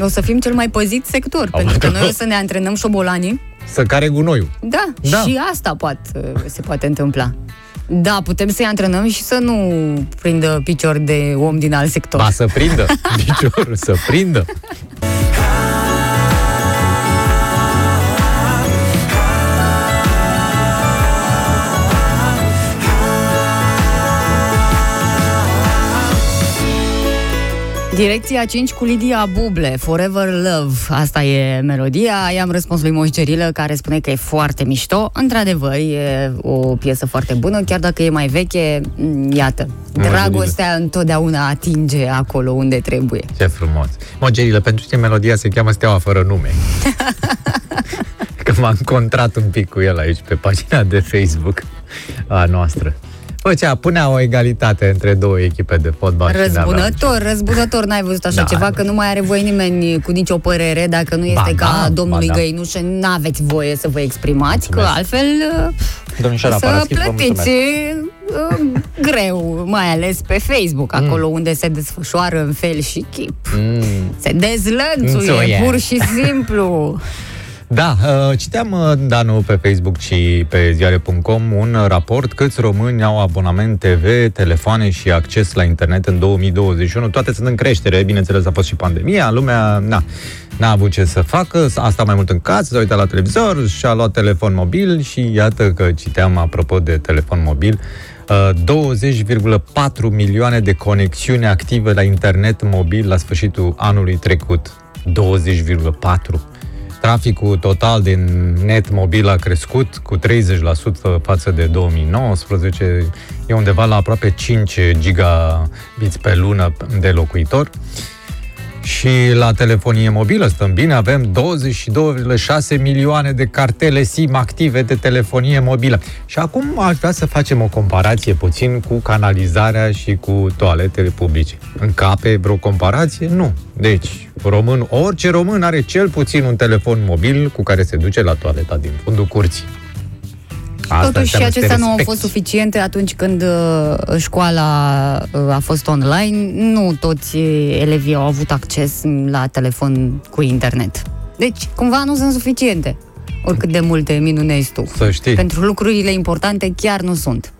o să fim cel mai păzit sector, Au, pentru că da. noi o să ne antrenăm șobolanii. Să care gunoiul. Da, Da. și asta poate, se poate întâmpla. Da, putem să-i antrenăm și să nu prindă picior de om din alt sector. Ba să prindă, piciorul, să prindă. Direcția 5 cu Lidia Buble, Forever Love. Asta e melodia. I-am răspuns lui Moș Gerilă, care spune că e foarte mișto. Într-adevăr, e o piesă foarte bună, chiar dacă e mai veche, m, iată. Moș Dragostea întotdeauna atinge acolo unde trebuie. Ce frumos. Mogerile, pentru ce melodia se cheamă Steaua fără nume? că m-am contrat un pic cu el aici pe pagina de Facebook a noastră. Făcea, punea o egalitate între două echipe de fotbal și n-avea Răzbunător, răzbunător, n-ai văzut așa Da. ceva, că nu mai are voie nimeni cu nicio părere, dacă nu este Ba ca da, domnului ba da. Găinușă, n-aveți voie să vă exprimați, Mulțumesc. că altfel uh, Domnișoara să Paraschiv, vă plătiți mulțumesc. uh, greu, mai ales pe Facebook, Mm. acolo unde se desfășoară în fel și chip. Mm. Se dezlănțuie, Înțuie. pur și simplu. Da, uh, citeam, uh, da, nu pe Facebook, ci pe ziare.com, un raport câți români au abonament TV, telefoane și acces la internet în 2021. Toate sunt în creștere, bineînțeles a fost și pandemia, lumea na, n-a avut ce să facă, asta mai mult în casă, s-a uitat la televizor, și-a luat telefon mobil și iată că citeam apropo de telefon mobil, uh, 20,4 milioane de conexiuni active la internet mobil la sfârșitul anului trecut. 20,4 Traficul total din net mobil a crescut cu 30% față de 2019. E undeva la aproape 5 gigabits pe lună de locuitor. Și la telefonie mobilă stăm bine, avem 22,6 milioane de cartele SIM active de telefonie mobilă. Și acum aș vrea să facem o comparație puțin cu canalizarea și cu toaletele publice. Încape vreo comparație? Nu. Deci, român, orice român are cel puțin un telefon mobil cu care se duce la toaleta din fundul curții. Asta Totuși și înseamnă să te acestea nu au respecti. fost suficiente atunci când uh, școala uh, a fost online. Nu toți uh, elevii au avut acces la telefon cu internet. Deci, cumva nu sunt suficiente. Oricât de multe minunezi tu. Să știi. Pentru lucrurile importante chiar nu sunt.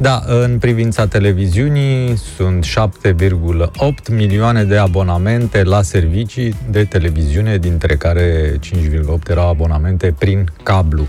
Da, în privința televiziunii sunt 7,8 milioane de abonamente la servicii de televiziune, dintre care 5,8 erau abonamente prin cablu.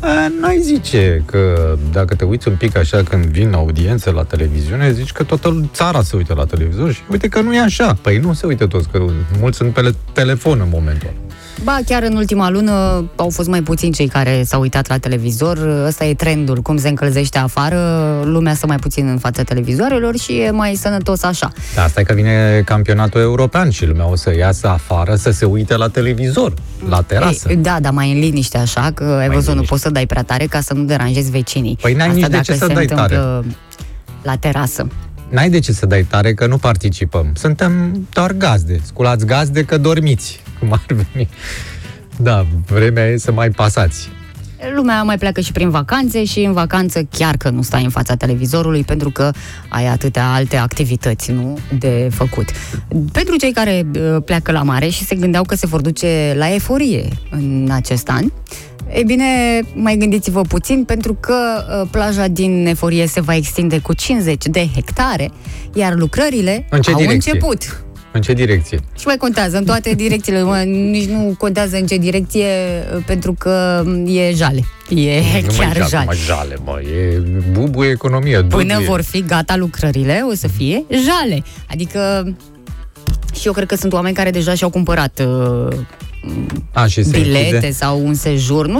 A, N-ai zice că dacă te uiți un pic așa când vin audiențe la televiziune, zici că toată țara se uită la televizor și uite că nu e așa. Păi nu se uită toți, că mulți sunt pe telefon în momentul ăla. Ba, chiar în ultima lună au fost mai puțini cei care s-au uitat la televizor. Ăsta e trendul, cum se încălzește afară, lumea stă mai puțin în fața televizoarelor și e mai sănătos așa. Da, asta e că vine campionatul european și lumea o să iasă afară să se uite la televizor, la terasă. Ei, da, dar mai în liniște așa, că ai în văzut, nu liniște. poți să dai prea tare ca să nu deranjezi vecinii. Păi n-ai Asta nici de dacă ce să se dai întâmplă la terasă. N-ai de ce să dai tare că nu participăm. Suntem doar gazde. Sculați gazde că dormiți, cum ar veni. Da, vremea e să mai pasați. lumea mai pleacă și prin vacanțe și în vacanță chiar că nu stai în fața televizorului pentru că ai atâtea alte activități, nu, de făcut. Pentru cei care uh, pleacă la mare și se gândeau că se vor duce la eforie în acest an, E bine, mai gândiți-vă puțin, pentru că uh, plaja din Eforie se va extinde cu 50 de hectare, iar lucrările În ce au direcție? început. În ce direcție? Și mai contează în toate direcțiile, mă, nici nu contează în ce direcție, uh, pentru că e jale. E nu chiar mai jale. mă jale, mă. E bubuie economia. Până duduie. vor fi gata lucrările, o să fie jale. Adică și eu cred că sunt oameni care deja și-au cumpărat uh, A, și se bilete închide? sau un sejur. Nu,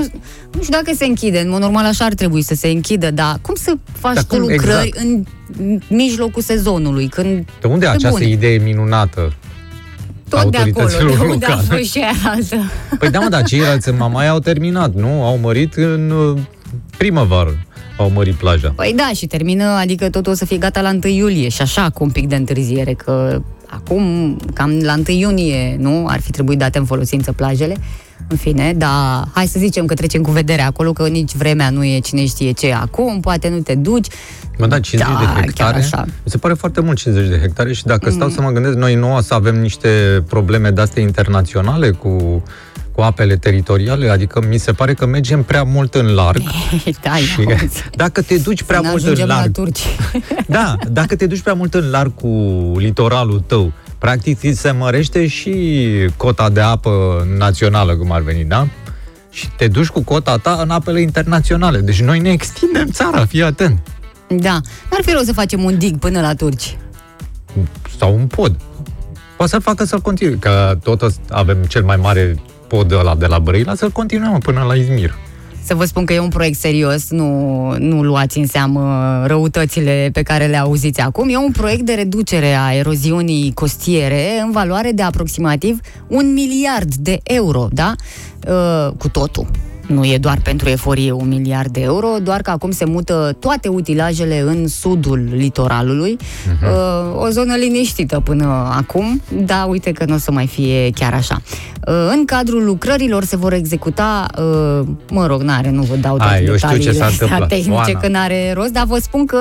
nu știu dacă se închide, în mod normal așa ar trebui să se închidă, dar cum să faci Dar tu cum? lucrări Exact. în mijlocul sezonului? Când De unde Pe această bune. idee minunată? tot de acolo, de autorităților unde a locale. fost și aia altă. Păi da, mă, dar ceilalți în Mamaia au terminat, nu? Au mărit în uh, primăvară. Au mărit plaja. Păi da, și termină, adică totul o să fie gata la 1 iulie și așa cu un pic de întârziere, că acum, cam la 1 iunie, nu? Ar fi trebuit date în folosință plajele. În fine, dar hai să zicem că trecem cu vederea acolo, că nici vremea nu e cine știe ce acum, poate nu te duci. Mă, da, 50 Da, de chiar hectare. așa. Mm. Mi se pare foarte mult 50 de hectare și dacă stau să mă gândesc, noi nu o să avem niște probleme de-astea internaționale cu, cu apele teritoriale, adică mi se pare că mergem prea mult în larg. da, Și auzi. dacă te duci prea Să mult în n-ajungem la larg, turci. da, dacă te duci prea mult în larg cu litoralul tău, practic ți se mărește și cota de apă națională, cum ar veni, da? Și te duci cu cota ta în apele internaționale. Deci noi ne extindem țara, fii atent. Da, n-ar fi rău să facem un dig până la turci. Sau un pod. Poate să-l facă să-l continue, că tot ăst- avem cel mai mare pod ăla de la Brăila, să-l continuăm până la Izmir. Să vă spun că e un proiect serios, nu, nu luați în seamă răutățile pe care le auziți acum. E un proiect de reducere a eroziunii costiere în valoare de aproximativ un miliard de euro, da? Uh, cu totul. Nu e doar pentru eforie un miliard de euro, doar că acum se mută toate utilajele în sudul litoralului. Uh, o zonă liniștită până acum, dar uite că nu o să mai fie chiar așa. Uh, în cadrul lucrărilor se vor executa, uh, mă rog, n-are, nu vă dau toate Ai, eu știu ce detaliile s-a astea întâmplat. tehnice, Oana. că n-are rost, dar vă spun că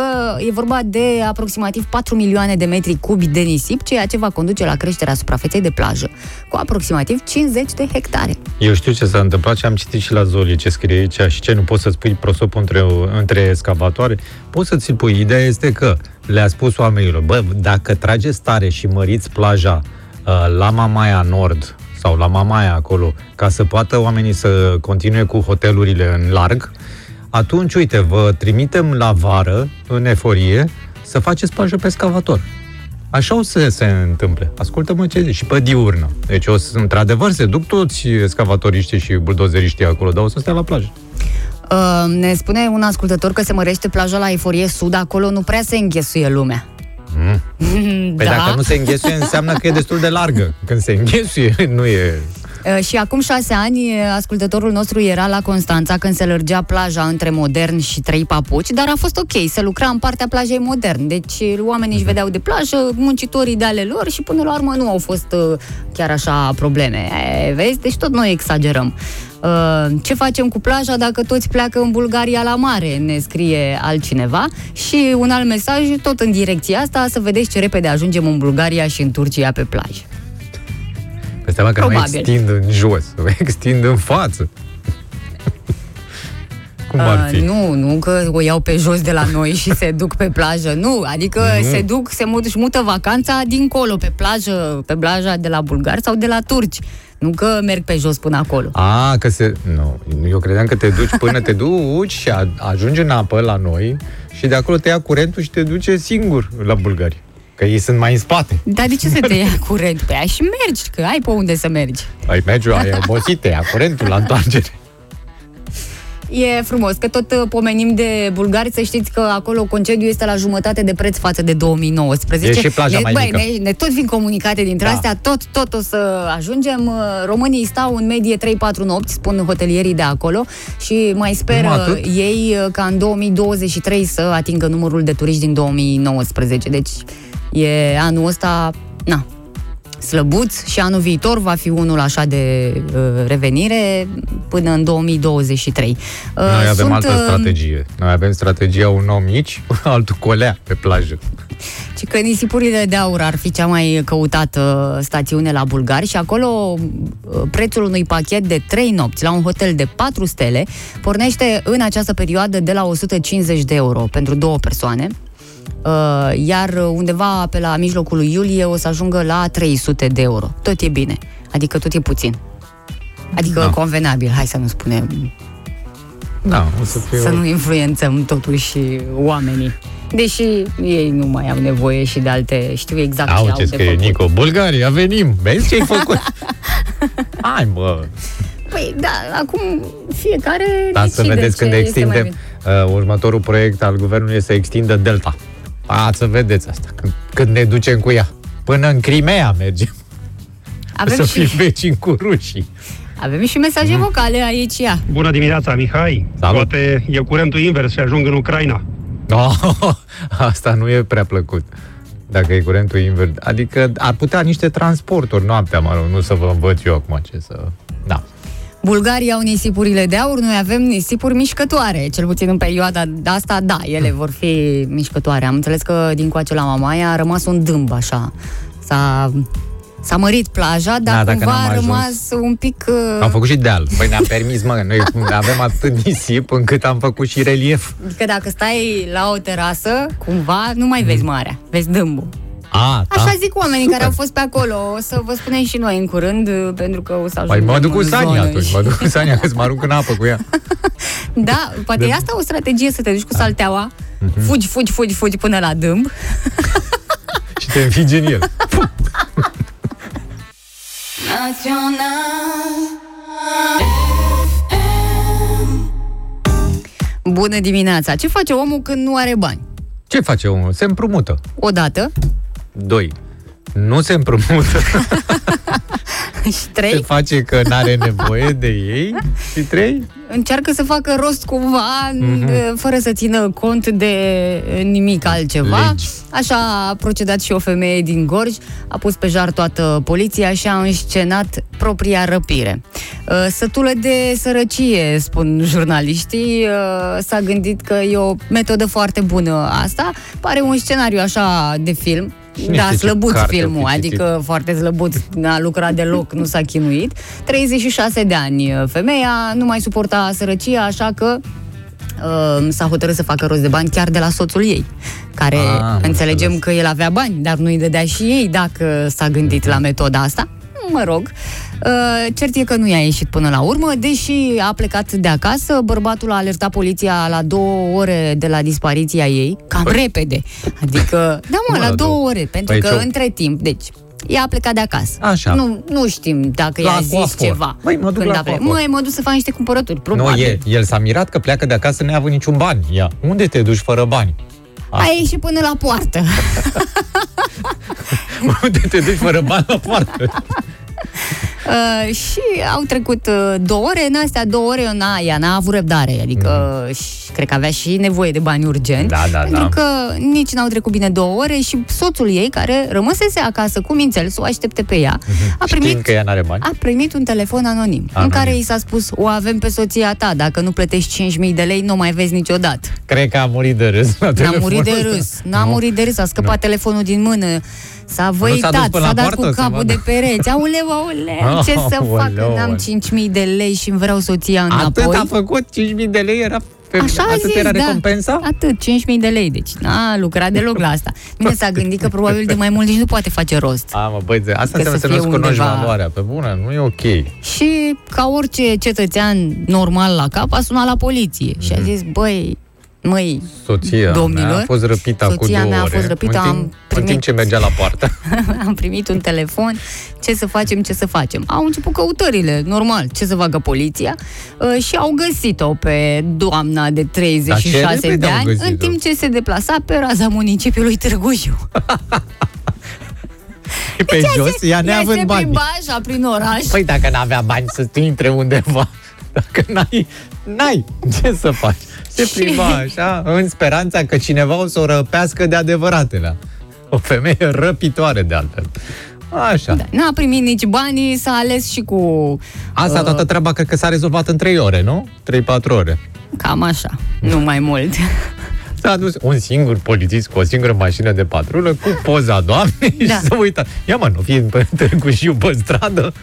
e vorba de aproximativ 4 milioane de metri cubi de nisip, ceea ce va conduce la creșterea suprafeței de plajă, cu aproximativ 50 de hectare. Eu știu ce s-a întâmplat și am citit și la Zoli ce scrie aici și ce nu poți să-ți pui prosopul între, între escavatoare. Poți să ți-l pui. Ideea este că le-a spus oamenilor, bă, dacă trageți tare și măriți plaja uh, la Mamaia Nord sau la Mamaia acolo, ca să poată oamenii să continue cu hotelurile în larg, atunci, uite, vă trimitem la vară, în eforie, să faceți plajă pe excavator. Așa o să se întâmple. Ascultă-mă ce zici. Și pe diurnă. Deci, o să, într-adevăr, se duc toți excavatoriștii și buldozeriștii acolo, dar o să stea la plajă. Uh, ne spune un ascultător că se mărește plaja la Eforie Sud, acolo nu prea se înghesuie lumea. Mm. Păi Da. dacă nu se înghesuie, înseamnă că e destul de largă. Când se înghesuie, nu e... Uh, Și acum șase ani, uh, ascultătorul nostru era la Constanța când se lărgea plaja între Modern și Trei Papuci, dar a fost ok, se lucra în partea plajei Modern. Deci uh, oamenii își vedeau de plajă, muncitorii de ale lor și până la urmă nu au fost uh, chiar așa probleme. E, vezi? Deci tot noi exagerăm. Uh, Ce facem cu plaja dacă toți pleacă în Bulgaria la mare, ne scrie altcineva. Și un alt mesaj, tot în direcția asta, să vedeți ce repede ajungem în Bulgaria și în Turcia pe plajă. Pe seama că nu Probabil. extind în jos, extind în față. Cum ar fi? Uh, nu, nu că o iau pe jos de la noi și se duc pe plajă. Nu, adică Nu. se duc, se mut, își mută vacanța dincolo, pe plajă, pe plaja de la bulgari sau de la turci. Nu că merg pe jos până acolo. A, că se... Nu, eu credeam că te duci până te duci și a, ajungi în apă la noi și de acolo te ia curentul și te duce singur la Bulgari. Că ei sunt mai în spate. Dar de ce să te ia curent pe aia și mergi, că ai pe unde să mergi. Ai mergi, ai obosit, te ia curentul la întoarcere. E frumos, că tot uh, pomenim de bulgari, să știți că acolo concediul este la jumătate de preț față de 2019. E și plaja ne, mai băi, mică. Ne, ne tot vin comunicate dintre Da. astea, tot, tot o să ajungem. Uh, Românii stau în medie 3-4 nopți, spun hotelierii de acolo și mai speră Numai atât? ei uh, ca în 2023 să atingă numărul de turiști din 2019. Deci e anul ăsta, na, slăbuț și anul viitor va fi unul așa de uh, revenire până în 2023. Uh, Noi avem sunt, altă uh, strategie. Noi avem strategia un om mici, altul colea pe plajă. Și că nisipurile de aur ar fi cea mai căutată stațiune la bulgari și acolo uh, prețul unui pachet de 3 nopți la un hotel de 4 stele pornește în această perioadă de la 150 de euro pentru două persoane. Uh, Iar undeva pe la mijlocul lui iulie o să ajungă la 300 de euro. Tot e bine. Adică tot e puțin. Adică Da. convenabil, hai să nu spunem, Da, o să fie... să nu influențăm totuși oamenii. Deși ei nu mai au nevoie și de alte, știu exact ce Au au ce de scrie făcut. Nico, Bulgaria, venim, vezi ce ai făcut? Hai, mă! Păi da, acum fiecare Da, să decide vedeți ce când este mai extindem. bine. Uh, următorul proiect al guvernului este să extindă Delta. A, să vedeți asta, când, când ne ducem cu ea. Până în Crimea mergem. Avem să și, fim vecini cu rușii. avem și mesaje vocale aici, ia. Bună dimineața, Mihai. Salut. Poate e curentul invers și ajung în Ucraina. Oh, asta nu e prea plăcut. Dacă e curentul invers. Adică ar putea niște transporturi noaptea, mă rog, nu să vă învăț eu acum ce să... Da. Bulgarii au nisipurile de aur, noi avem nisipuri mișcătoare, cel puțin în perioada asta, da, ele vor fi mișcătoare. Am înțeles că din coace la Mamaia a rămas un dâmb așa. S-a, s-a mărit plaja, dar Da, dacă cumva n-am a ajuns. rămas un pic... uh, Am făcut și deal. Păi ne-am permis, mă, noi avem atât nisip încât am făcut și relief. Adică dacă stai la o terasă, cumva nu mai vezi marea, vezi dâmbul. A, da. Așa zic oamenii care au fost pe acolo. O să vă spunem și noi în curând, pentru că o să Păi ajungem mă duc cu în Sania zonă atunci, și- mă duc cu Sania, că să mă arunc în apă cu ea. Da, poate e asta o strategie să te duci cu Da. salteaua, Mhm. fugi, fugi, fugi, fugi până la dâmb. Și te înfigi în el. Bună dimineața! Ce face omul când nu are bani? Ce face omul? Se împrumută. Odată Doi. Nu se împrumută. și Se trei, face că n-are nevoie de ei. Și trei. încearcă să facă rost cumva, Mhm. de- fără să țină cont de nimic altceva. Legi. Așa a procedat și o femeie din Gorj, a pus pe jar toată poliția și a înscenat propria răpire. Uh, Sătulă de sărăcie, spun jurnaliștii, uh, s-a gândit că e o metodă foarte bună asta. Pare un scenariu așa de film. Cine da, știe ce slăbuț carte filmul, o fi citit? adică foarte slăbuț, n-a lucrat deloc, nu s-a chinuit. 36 de ani uh, femeia, nu mai suporta sărăcia, așa că uh, s-a hotărât să facă rost de bani chiar de la soțul ei, care Ah, am înțelegem înțeles. că el avea bani, dar nu îi dădea și ei dacă s-a gândit la metoda asta. Mă rog, uh, cert e că nu i-a ieșit până la urmă, deși a plecat de acasă, bărbatul a alertat poliția la două ore de la dispariția ei, cam repede. Adică, da mă, Mă, la la două două. ore, pentru Păi că ce-o- între timp, deci, ea a plecat de acasă. Așa. Nu, nu știm dacă La i-a zis coafor. ceva. Măi, mă duc când la a plecat. coafor. Măi, mă duc să fac niște cumpărături, Nu, probabil. e, el s-a mirat că pleacă de acasă neavând niciun bani. Ia, unde te duci fără bani? A ieșit până la poartă. Unde te duci fără bani la poartă? Uh, și au trecut uh, două ore, în astea două ore, na, ea n-a avut răbdare, adică mm. și, cred că avea și nevoie de bani urgent, Da, da, pentru da. că nici n-au trecut bine două ore și soțul ei, care rămăsese acasă cu mințel să o aștepte pe ea, a primit, Știind că ea n-are bani. a primit un telefon anonim, anonim, în Anonim. care i s-a spus, o avem pe soția ta, dacă nu plătești 5.000 de lei, nu o mai vezi niciodată. Cred că a murit de râs la N-a telefonul murit de ăsta. râs, n-a Nu? murit de râs, a scăpat Nu. telefonul din mână, s-a dus văitat, până s-a la dat poartă cu să capul vadă? de pereți. Aoleu, aoleu, ce să Aoleu, fac? N-am aoleu. 5.000 de lei și îmi vreau soția Atât înapoi. a făcut 5.000 de lei, era fe... Așa a atât zis, era da. recompensa? Atât, 5.000 de lei. Deci n-a lucrat deloc la asta. Bine, s-a gândit că probabil de mai mult nici nu poate face rost. A, mă, băi, de- asta Că înseamnă să să nu-ți fie cunoști undeva- valoarea. Pe bună, nu e ok. Și ca orice cetățean normal la cap, a sunat la poliție și Mhm. a zis, băi, măi, Soția Domnilor, mea a fost răpită cu soția două mea a ore. fost răpită, în timp, am în primit- timp ce mergea la poartă. am primit un telefon, ce să facem, ce să facem. Au început căutările, normal, ce să facă poliția uh, și au găsit-o pe doamna de Dar 36 ce repede de au ani, găsit-o? în timp ce se deplasa pe raza municipiului Târgu Jiu. pe jos, ea Ea neavând se bani. plimba așa prin oraș. Păi dacă n-avea bani să tu intre undeva, dacă n-ai, n-ai, ce să faci? Se Și- plimba așa, în speranța că cineva o să o răpească de adevăratele. O femeie răpitoare de altfel. Așa. Da, n-a primit nici banii, s-a ales și cu... Asta uh, toată treaba cred că s-a rezolvat în 3 ore, nu? 3-4 ore. Cam așa, nu mai mult. S-a adus un singur polițist cu o singură mașină de patrulă cu poza doamnei Da. și să uită. Ia mă, nu fie pe Târgu Jiu pe stradă?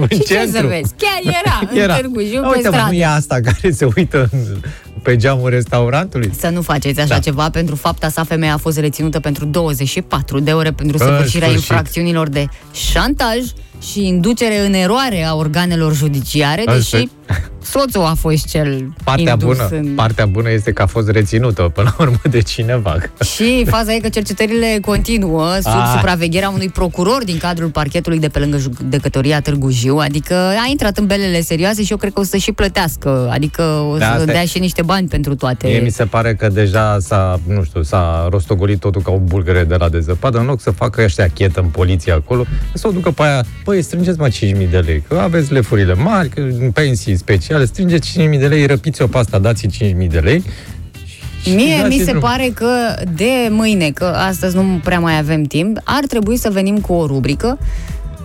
În Și ce centru. să vezi? Chiar era, în Târgu Jiu, pe Uite, mă, stradă. nu e asta care se uită în- pe geamul restaurantului? Să nu faceți așa Da. ceva. Pentru fapta sa, femeia a fost reținută pentru 24 de ore pentru În săvârșirea sfârșit. infracțiunilor de șantaj și inducere în eroare a organelor judiciare, Asta- deși soțul a fost cel Partea indus bună, în... partea bună este că a fost reținută până la urmă de cineva. Și faza e că cercetările continuă sub Ah. supravegherea unui procuror din cadrul parchetului de pe lângă judecătoria Târgu Jiu, adică a intrat în belele serioase și eu cred că o să și plătească, adică o Da, să asta e. dea și niște bani pentru toate. Mie mi se pare că deja s-a, nu știu, s-a rostogolit totul ca o bulgăre de la de zăpadă, în loc să facă ăștia chetă în poliție acolo, să o ducă pe aia, băi, strângeți mă 5.000 de lei, că aveți lefurile mari, că în pensii speciale, strângeți 5.000 de lei, răpiți-o pe asta, dați-i 5.000 de lei. și Mie dați mi se drum. pare că de mâine, că astăzi nu prea mai avem timp, ar trebui să venim cu o rubrică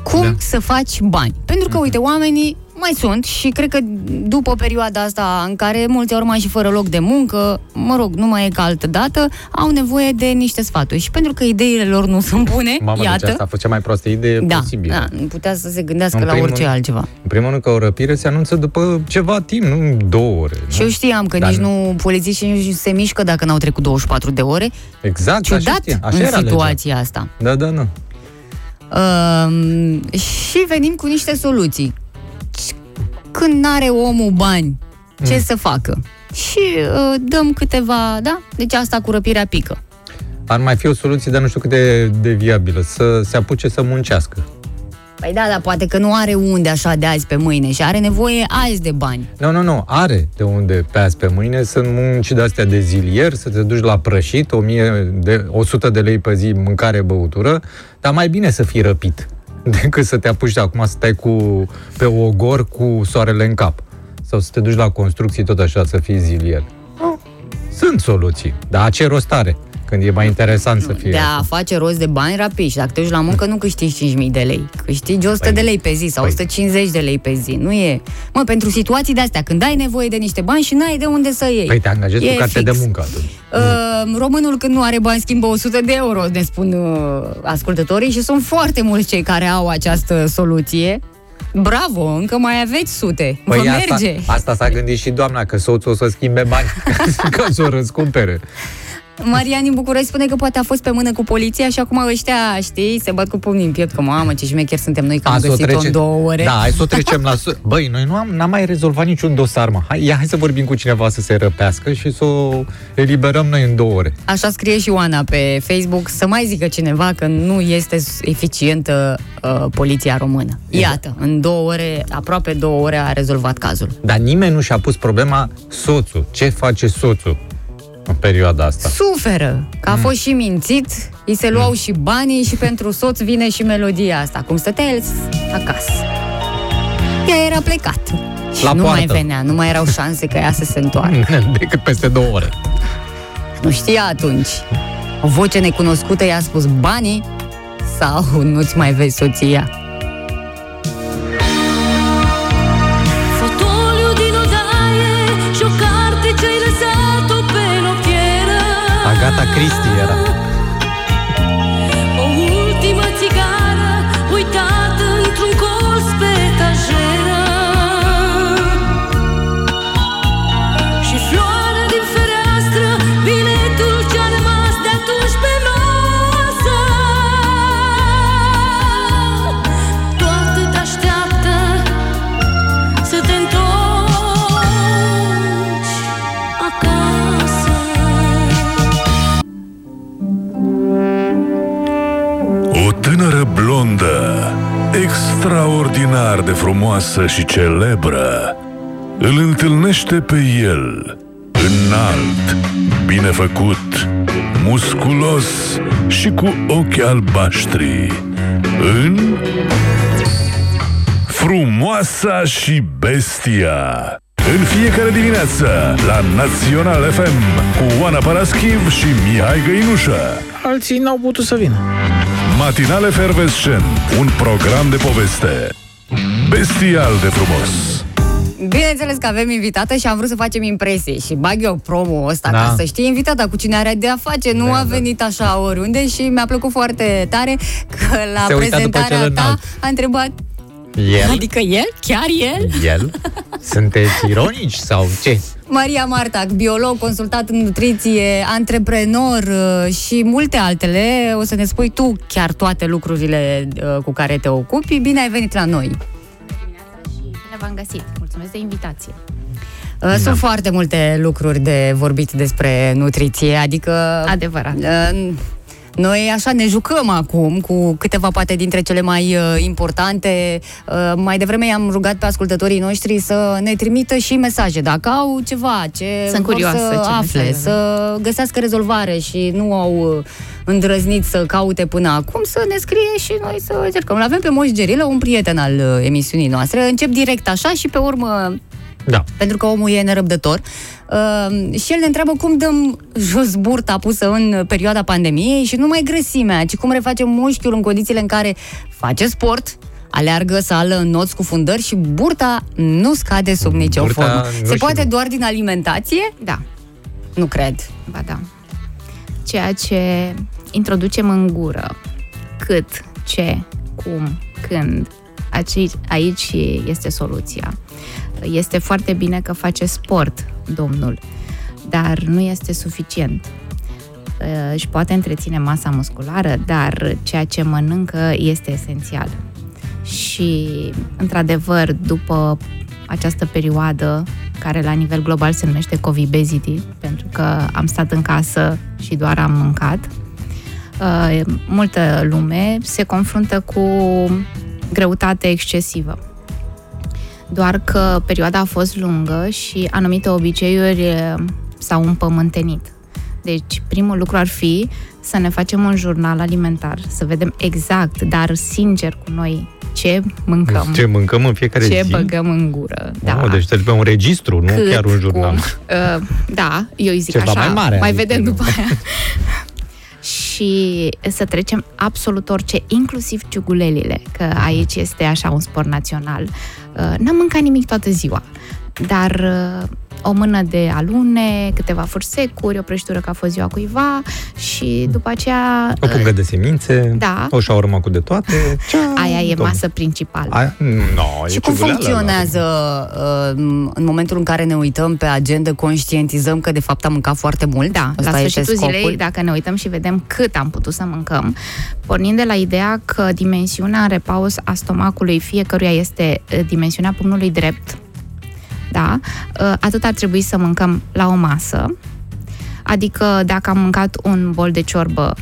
cum Da. să faci bani. Pentru că, uite, oamenii mai sunt și cred că după perioada asta în care mulți au rămas și fără loc de muncă, mă rog, nu mai e ca altă dată, au nevoie de niște sfaturi. Și pentru că ideile lor nu sunt bune, Mamă, iată, deci asta a fost cea mai proastă idee da, posibilă. da, nu putea să se gândească În la primul orice rând- altceva. În primul rând că o răpire se anunță după ceva timp, nu două ore. Și nu? eu știam că Dar nici nu polițiștii nici se mișcă dacă n-au trecut 24 de ore. Exact, așa Ciudat știa. Așa în era legea. situația asta. Da, da, da. Um, și venim cu niște soluții. Când n-are omul bani, ce Mm. să facă? Și uh, dăm câteva, da? Deci asta cu răpirea pică. Ar mai fi o soluție, dar nu știu cât de, de viabilă, să se apuce să muncească. Păi da, dar poate că nu are unde așa de azi pe mâine și are nevoie azi de bani. Nu, nu, nu, are de unde pe azi pe mâine, sunt munci de-astea de zilier, să te duci la prășit, 1000 de, 100 de lei pe zi mâncare, băutură, dar mai bine să fii răpit decât să te apuci de acum să stai cu, pe ogor cu soarele în cap. Sau să te duci la construcții tot așa, să fii zilier. Nu, Sunt soluții, dar ce rost are? Când e mai interesant să fie. De a face rost de bani rapid și dacă te duci la muncă nu câștigi 5.000 de lei, câștigi 100 Păi- de lei pe zi sau păi- 150 de lei pe zi. Nu e... Mă, pentru situații de-astea, când ai nevoie de niște bani și n-ai de unde să iei. Păi te angajezi E cu carte fix. de muncă atunci. Uh, românul când nu are bani schimbă 100 de euro, ne spun uh, ascultătorii și sunt foarte mulți cei care au această soluție. Bravo, încă mai aveți sute. Vă Păi merge. asta, asta s-a gândit și doamna, că soțul o să schimbe bani ca să o răscumpere. Marian din București spune că poate a fost pe mână cu poliția și acum ăștia, știi, se bat cu pumnii în piept, că mamă, ce șmecher suntem noi că am A, să o găsit-o trece- în două ore. Da, hai să o trecem la... su- Băi, noi nu am, n-am mai rezolvat niciun dosar, mă. Hai, ia, hai să vorbim cu cineva să se răpească și să o eliberăm noi în două ore. Așa scrie și Oana pe Facebook, să mai zică cineva că nu este eficientă uh, poliția română. Iată, în două ore, aproape două ore a rezolvat cazul. Dar nimeni nu și-a pus problema soțul. Ce face soțul în perioada asta? Suferă, că Mm. a fost și mințit, îi se luau și banii și pentru soț vine și melodia asta. Cum stătea el acasă. Ea era plecat. Și La nu mai poartă. venea, nu mai erau șanse ca ea să se întoarcă. Decât peste două ore. Nu știa atunci. O voce necunoscută i-a spus banii sau nu-ți mai vezi soția. Кристи. Extraordinar de frumoasă și celebră, îl întâlnește pe el, înalt, bine făcut, musculos și cu ochi albaștri, în Frumoasa și Bestia. În fiecare dimineață, la Național FM, cu Oana Paraschiv și Mihai Găinușă. Alții n-au putut să vină. Matinal Efervescent, un program de poveste. Bestial de frumos. Bineînțeles că avem invitată și am vrut să facem impresie și bag eu promo ăsta Da. ca să știi invitata cu cine are de a face. Nu Da, a da. venit așa oriunde și mi-a plăcut foarte tare că la Se uita după prezentarea ta celălalt. a întrebat El? Adică el? Chiar el? El? Sunteți ironici sau ce? Maria Martac, biolog, consultat în nutriție, antreprenor uh, și multe altele. O să ne spui tu chiar toate lucrurile uh, cu care te ocupi. Bine ai venit la noi! și bine v-am găsit. Mulțumesc de invitație. Uh, Sunt foarte multe lucruri de vorbit despre nutriție, adică... Adevărat. Uh, Noi așa ne jucăm acum cu câteva poate dintre cele mai uh, importante. Uh, mai devreme i-am rugat pe ascultătorii noștri să ne trimită și mesaje dacă au ceva ce Sunt vor curioasă să ce afle, mesaje să găsească rezolvare și nu au uh, îndrăznit să caute până acum, să ne scrie și noi să încercăm. Îl avem pe Moș Gerilă, un prieten al uh, emisiunii noastre. Încep direct așa și pe urmă Da. pentru că omul e nerăbdător. Uh, și el ne întreabă cum dăm jos burta pusă în perioada pandemiei și nu mai grăsimea, ci cum refacem mușchiul în condițiile în care face sport, aleargă sală în not cu fundări și burta nu scade sub nicio Burta formă. nu Se știu. poate doar din alimentație? Da, Nu cred. ba da. Ceea ce introducem în gură, cât, ce, cum, când, aici, aici este soluția. Este foarte bine că face sport, domnul, dar nu este suficient. Uh, Își poate întreține masa musculară, dar ceea ce mănâncă este esențial. Și, într-adevăr, după această perioadă care la nivel global se numește COVID-basity, pentru că am stat în casă și doar am mâncat, uh, multă lume se confruntă cu greutate excesivă. Doar că perioada a fost lungă și anumite obiceiuri eh, s-au împământenit. Deci, primul lucru ar fi să ne facem un jurnal alimentar, să vedem exact, dar sincer cu noi, ce mâncăm, Ce mâncăm în fiecare ce zi? băgăm în gură. Da. Oh, deci trebuie un registru, nu Cât, chiar un jurnal. Cum, uh, da, eu îi zic Ceva așa. mai mare, mai adică vedem nu. după aia. și să trecem absolut orice, inclusiv ciugulelile, că aici este așa un sport național. Uh, n-am mâncat nimic toată ziua, dar uh, o mână de alune, câteva fursecuri, o prăjitură că a fost ziua cuiva și după aceea... O pungă de semințe, Da. o șaurmă cu de toate. Cea, Aia e domn. masă principală. Aia, no, Și e cum ciuguleală, funcționează uh, în momentul în care ne uităm pe agenda, conștientizăm că de fapt am mâncat foarte mult? Da, Asta la este sfârșitul scopul? zilei, dacă ne uităm și vedem cât am putut să mâncăm, pornind de la ideea că dimensiunea în repaus a stomacului fiecăruia este eh, dimensiunea pumnului drept, da, eh, atât ar trebui să mâncăm la o masă, adică dacă am mâncat un bol de ciorbă,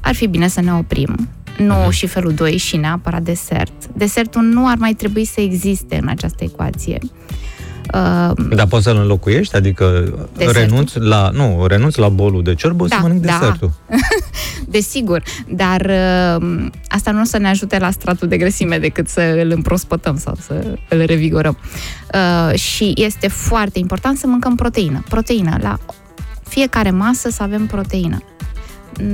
ar fi bine să ne oprim, nu și felul 2 și neapărat desert. Desertul nu ar mai trebui să existe în această ecuație. Uh, Dar poți să-l înlocuiești? Adică Desertul? renunți la, nu, renunți la bolul de ciorbă Da, să mănânc da. desertul. Desigur, dar uh, asta nu o să ne ajute la stratul de grăsime decât să îl împrospătăm sau să îl revigorăm. Uh, și este foarte important să mâncăm proteină. Proteină. La fiecare masă să avem proteină.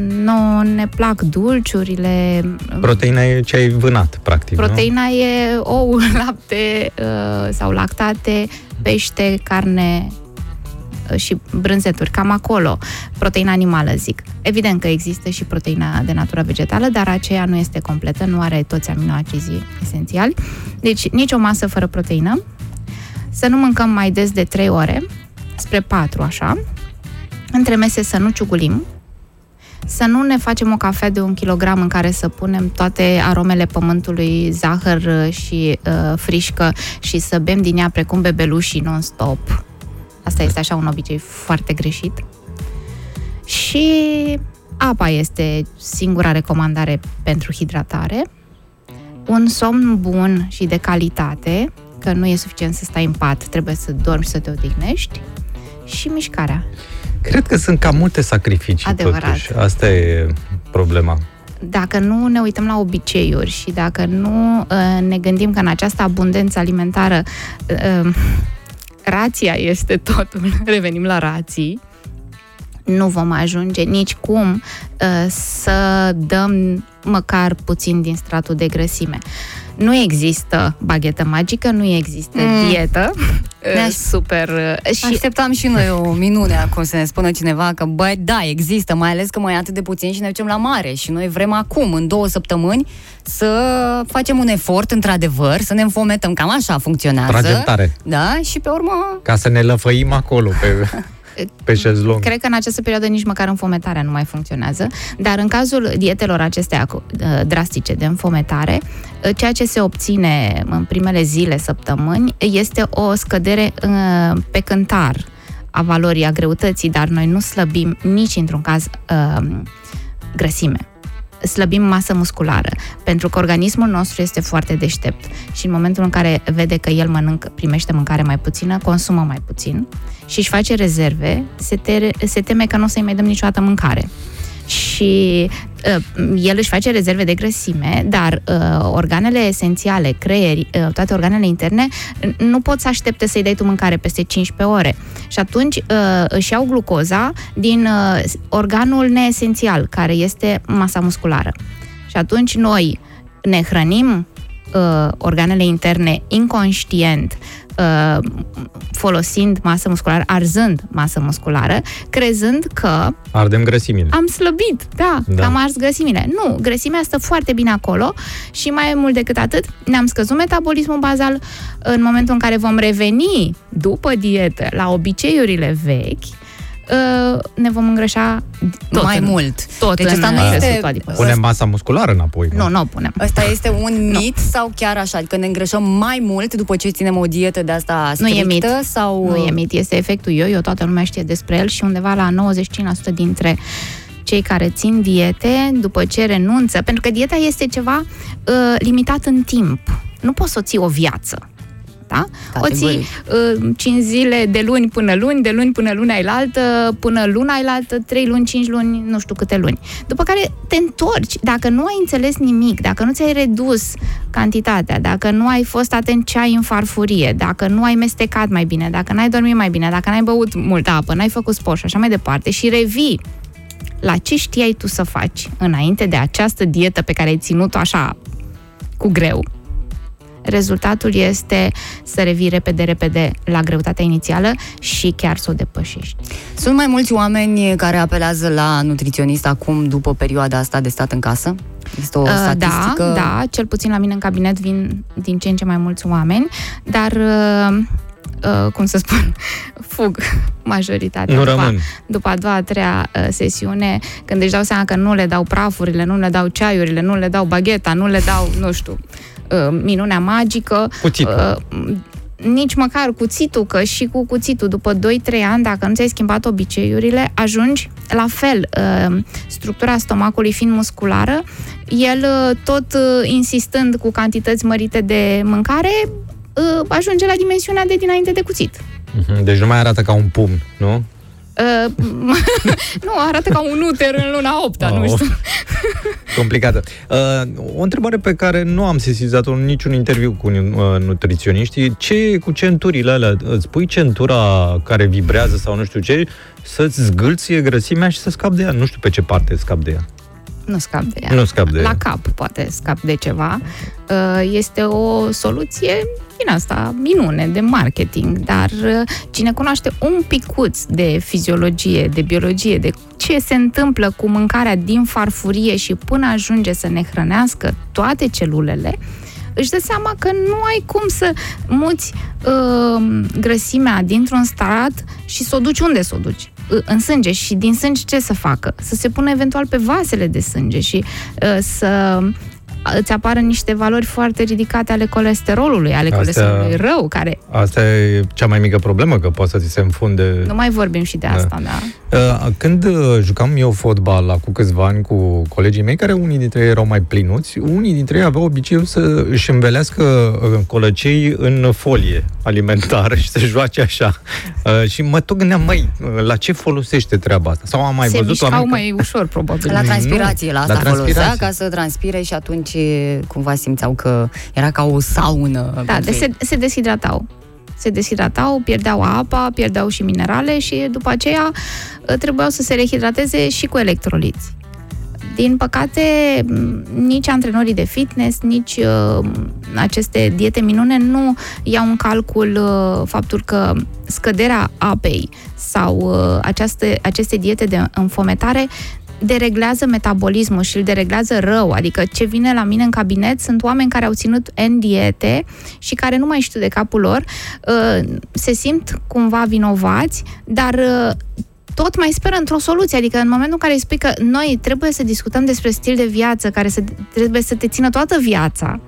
Nu ne plac dulciurile. Proteina e ce ai vânat, practic, Proteina e ou, lapte uh, sau lactate, pește, carne uh, și brânzeturi, cam acolo. Proteina animală, zic. Evident că există și proteina de natură vegetală, dar aceea nu este completă, nu are toți aminoacizii esențiali. Deci, nici o masă fără proteină. Să nu mâncăm mai des de 3 ore, spre 4, așa. Între mese să nu ciugulim, să nu ne facem o cafea de un kilogram în care să punem toate aromele pământului, zahăr uh, și uh, frișcă și să bem din ea precum bebelușii non-stop. Asta este așa un obicei foarte greșit. Și apa este singura recomandare pentru hidratare. Un somn bun și de calitate, că nu e suficient să stai în pat, trebuie să dormi și să te odihnești. Și mișcarea. Cred că sunt cam multe sacrificii, Adevărat. totuși. Asta e problema. dacă nu ne uităm la obiceiuri și dacă nu uh, ne gândim că în această abundență alimentară uh, rația este totul, revenim la rații, nu vom ajunge nici cum uh, să dăm măcar puțin din stratul de grăsime. Nu există baghetă magică, nu există Mm. mm. dietă Ne-aș- uh, super... uh, Și așteptam și noi o minune acum să ne spună cineva că, băi, da, există, mai ales că mai e atât de puțin și ne ducem la mare și noi vrem acum, în două săptămâni, să facem un efort, într-adevăr, să ne înfometăm. Cam așa funcționează. Tragem tare. Da, și pe urmă... Ca să ne lăfăim acolo pe, pe șezlong. Cred că în această perioadă nici măcar înfometarea nu mai funcționează, dar în cazul dietelor acestea uh, drastice de înfometare, uh, ceea ce se obține în primele zile, săptămâni, este o scădere uh, pe cântar a valorii, a greutății, dar noi nu slăbim nici într-un caz uh, grăsime slăbim masă musculară, pentru că organismul nostru este foarte deștept și în momentul în care vede că el mănâncă, primește mâncare mai puțină, consumă mai puțin și își face rezerve, se, te, se teme că nu o să-i mai dăm niciodată mâncare. Și uh, el își face rezerve de grăsime, dar uh, organele esențiale, creieri, uh, toate organele interne, n- nu pot să aștepte să-i dai tu mâncare peste 15 ore. Și atunci uh, își iau glucoza din uh, organul neesențial, care este masa musculară. Și atunci noi ne hrănim uh, organele interne inconștient, uh, folosind masă musculară, arzând masă musculară, crezând că Ardem grăsimile. am slăbit, da, Da. da. că am ars grăsimile. Nu, grăsimea stă foarte bine acolo și mai mult decât atât, ne-am scăzut metabolismul bazal în momentul în care vom reveni după dietă la obiceiurile vechi, uh, ne vom îngrășa tot mai în, mult. Tot Deci în asta nu excesul este- adipos. Punem masa musculară înapoi. Nu, nu o punem. Ăsta este un mit sau chiar așa? Adică ne îngrășăm mai mult după ce ținem o dietă de asta Nu strictă? e mit. Sau... Nu e mit, este efectul yo-yo, toată lumea știe despre el și undeva la 95% dintre cei care țin diete, după ce renunță, pentru că dieta este ceva uh, limitat în timp. Nu poți să o ții o viață. Da? O ții Categoric. uh, 5 zile de luni până luni, de luni până luna ailaltă, până luna ailaltă, 3 luni, 5 luni, nu știu câte luni. După care te întorci. Dacă nu ai înțeles nimic, dacă nu ți-ai redus cantitatea, dacă nu ai fost atent ce ai în farfurie, dacă nu ai mestecat mai bine, dacă n-ai dormit mai bine, dacă n-ai băut multă apă, n-ai făcut sport și așa mai departe și revii la ce știai tu să faci înainte de această dietă pe care ai ținut-o așa cu greu, rezultatul este să revii repede, repede la greutatea inițială și chiar să o depășești. Sunt mai mulți oameni care apelează la nutriționist acum, după perioada asta de stat în casă? Este o Uh, statistică? Da, da, cel puțin la mine în cabinet vin din ce în ce mai mulți oameni, dar uh, uh, cum să spun, fug majoritatea. Nu după, rămân. După a doua, a treia uh, sesiune, când își dau seama că nu le dau prafurile, nu le dau ceaiurile, nu le dau bagheta, nu le dau, nu știu, uh, minunea magică. Cuțitul. Uh, nici măcar cuțitul, că și cu cuțitul, după 2-3 ani, dacă nu ți-ai schimbat obiceiurile, ajungi la fel. uh, Structura stomacului fiind musculară, el uh, tot uh, insistând cu cantități mărite de mâncare, uh, ajunge la dimensiunea de dinainte de cuțit. Mhm, Deci nu mai arată ca un pumn, nu? Uh, nu, arată ca un uter în luna 8 nu Oh. știu. Complicată. Uh, o întrebare pe care nu am sesizat-o în niciun interviu cu uh, nutriționiștii. Ce cu centurile alea? Îți pui centura care vibrează sau nu știu ce, să-ți zgâlție grăsimea și să scapi de ea. Nu știu pe ce parte scap de ea. Nu scap de ea. Nu scap de La ea. cap poate scap de ceva. Uh, Este o soluție din asta, minune, de marketing, dar uh, cine cunoaște un picuț de fiziologie, de biologie, de ce se întâmplă cu mâncarea din farfurie și până ajunge să ne hrănească toate celulele, își dă seama că nu ai cum să muți uh, grăsimea dintr-un strat și să o duci unde să o duci Uh, în sânge și din sânge ce să facă? Să se pună eventual pe vasele de sânge și uh, să îți apară niște valori foarte ridicate ale colesterolului, ale Astea- colesterolului rău, care Asta e cea mai mică problemă, că poate să ți se înfunde... nu mai vorbim și de asta, da. Uh, Când uh, jucam eu fotbal la cu câțiva ani cu colegii mei, care unii dintre ei erau mai plinuți, unii dintre ei aveau obiceiul să își învelească uh, colăcei în folie alimentară și să joace așa. Uh, Și mă tot gândeam, măi, uh, la ce folosește treaba asta? Sau am mai se văzut mișcau oameni că- mai ușor, probabil. La transpirație, la Nu, asta la folosea, transpirație. ca să transpire și atunci cumva simțeau că era ca o saună. Da, pentru de ei. se, se deshidratau. Se deshidratau, pierdeau apa, pierdeau și minerale și după aceea uh, trebuiau să se rehidrateze și cu electroliți. Din păcate, m, nici antrenorii de fitness, nici uh, aceste diete minune nu iau în calcul uh, faptul că scăderea apei sau uh, aceaste, aceste diete de înfometare dereglează metabolismul și îl dereglează rău. Adică ce vine la mine în cabinet sunt oameni care au ținut N diete și care nu mai știu de capul lor, uh, se simt cumva vinovați, dar uh, tot mai speră într-o soluție. Adică în momentul în care îi spui că noi trebuie să discutăm despre stil de viață care să, trebuie să te țină toată viața,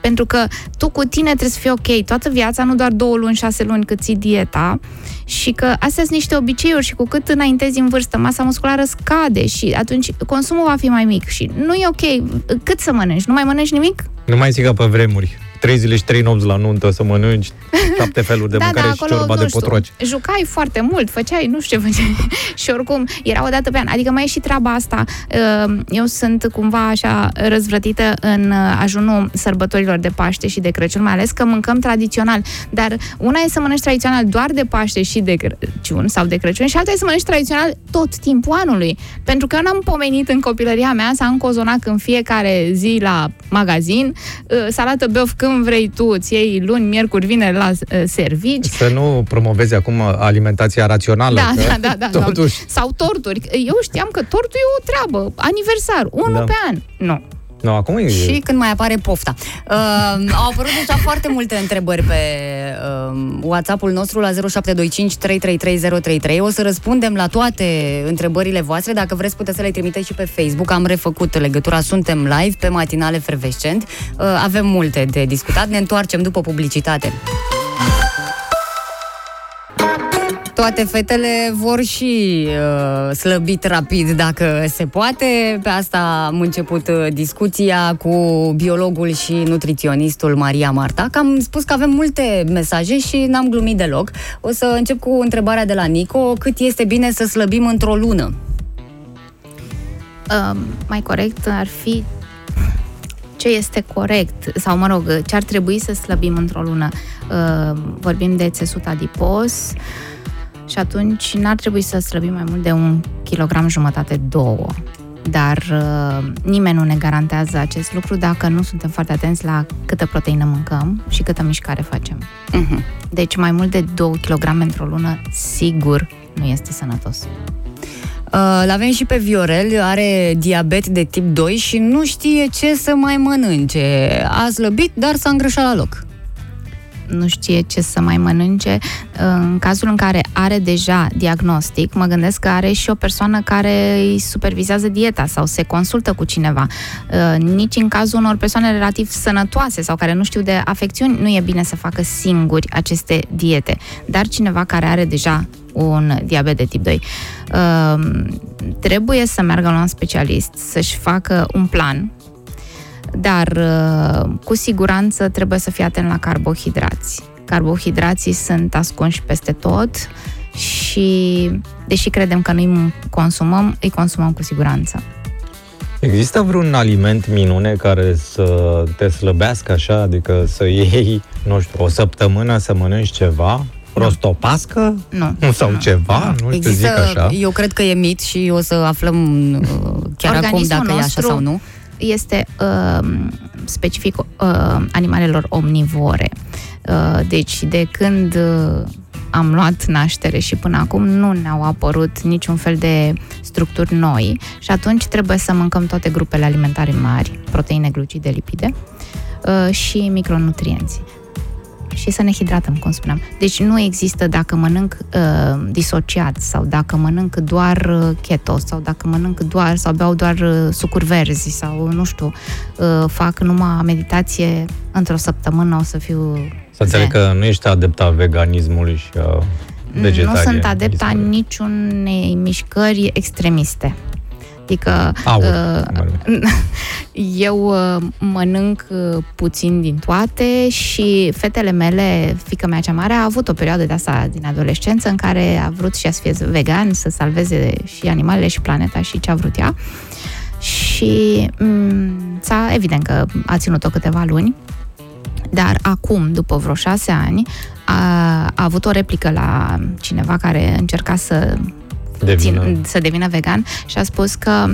pentru că tu cu tine trebuie să fii ok toată viața, nu doar două luni, șase luni cât ții dieta și că astea sunt niște obiceiuri și cu cât înaintezi în vârstă, masa musculară scade și atunci consumul va fi mai mic și nu e ok. Cât să mănânci? Nu mai mănânci nimic? Nu mai zic ca pe vremuri. Trei zile și trei nopți la nuntă să mănânci șapte feluri de da, mâncare da, și acolo, ciorba nu de știu, potroci. Jucai foarte mult, făceai, nu știu ce făceai. și oricum, era o dată pe an. Adică mai e și treaba asta. Uh, Eu sunt cumva așa răzvrătită în uh, ajunul sărbătorilor de Paște și de Crăciun, mai ales că mâncăm tradițional. Dar una e să mănânci tradițional doar de Paște și de Crăciun sau de Crăciun și alta e să mănânci tradițional tot timpul anului. Pentru că eu n-am pomenit în copilăria mea să am cozonac în fiecare zi la magazin, uh, salată beof când vrei tu, îți iei luni, miercuri, vineri la uh, servici, Să nu promovezi acum alimentația rațională. da, că da, da, da, Totuși, da. Sau torturi. Eu știam că tortul e o treabă. Aniversar, unul Da. pe an. Nu. Nu, acum e... Și când mai apare pofta. Uh, au apărut deja foarte multe întrebări pe uh, WhatsApp-ul nostru la 0725 333033. O să răspundem la toate întrebările voastre. Dacă vreți, puteți să le trimiteți și pe Facebook. Am refăcut legătura, suntem live pe Matinale Fervescent. Uh, avem multe de discutat. Ne întoarcem după publicitate. Toate fetele vor și uh, slăbit rapid dacă se poate. Pe asta am început uh, discuția cu biologul și nutriționistul Maria Marta, că am spus că avem multe mesaje și n-am glumit deloc. O să încep cu întrebarea de la Nico. Cât este bine să slăbim într-o lună? Um, mai corect ar fi ce este corect, sau mă rog, ce ar trebui să slăbim într-o lună. Uh, vorbim de țesut adipos și atunci n-ar trebui să slăbim mai mult de un kilogram jumătate, două. Dar uh, nimeni nu ne garantează acest lucru dacă nu suntem foarte atenți la câtă proteină mâncăm și câtă mișcare facem. Mhm. Deci mai mult de 2 kg într-o lună, sigur, nu este sănătos. Uh, L-avem și pe Viorel, are diabet de tip 2 și nu știe ce să mai mănânce. A slăbit, dar s-a îngrășat la loc. Nu știe ce să mai mănânce. În cazul în care are deja diagnostic, mă gândesc că are și o persoană care îi supervizează dieta sau se consultă cu cineva. Uh, Nici în cazul unor persoane relativ sănătoase sau care nu știu de afecțiuni, nu e bine să facă singuri aceste diete. Dar cineva care are deja un diabet de tip 2 uh, trebuie să meargă la un specialist, să-și facă un plan dar uh, cu siguranță trebuie să fii atent la carbohidrați. Carbohidrații sunt ascunși peste tot și, deși credem că nu-i consumăm, îi consumăm cu siguranță. Există vreun aliment minune care să te slăbească așa, adică să iei, nu știu, o săptămână să mănânci ceva? Rostopască? Nu. Sau ceva? Nu știu, zic Există, așa. eu cred că e mit și o să aflăm uh, chiar acum Organismul dacă e așa nostru sau nu. Este uh, specific uh, animalelor omnivore. Uh, deci, de când uh, am luat naștere și până acum nu ne-au apărut niciun fel de structuri noi și atunci trebuie să mâncăm toate grupele alimentare mari, proteine, glucide, lipide uh, și micronutrienți și să ne hidratăm, cum spuneam. Deci nu există dacă mănânc uh, disociat sau dacă mănânc doar uh, keto sau dacă mănânc doar sau beau doar uh, sucuri verzi sau nu știu, uh, fac numai meditație într-o săptămână o să fiu Să înțeleg zen. că nu ești adepta veganismului și a Nu vegetarianismului. sunt adepta niciunei mișcări extremiste. Adică Aur, uh, eu uh, mănânc uh, puțin din toate și fetele mele, fica mea cea mare, a avut o perioadă de asta din adolescență în care a vrut și ea să fie vegan, să salveze și animalele și planeta și ce a vrut ea. Și m- s-a, evident că a ținut-o câteva luni Dar acum, după vreo șase ani, a, a avut o replică la cineva care încerca să Devină. țin, să devină vegan și a spus că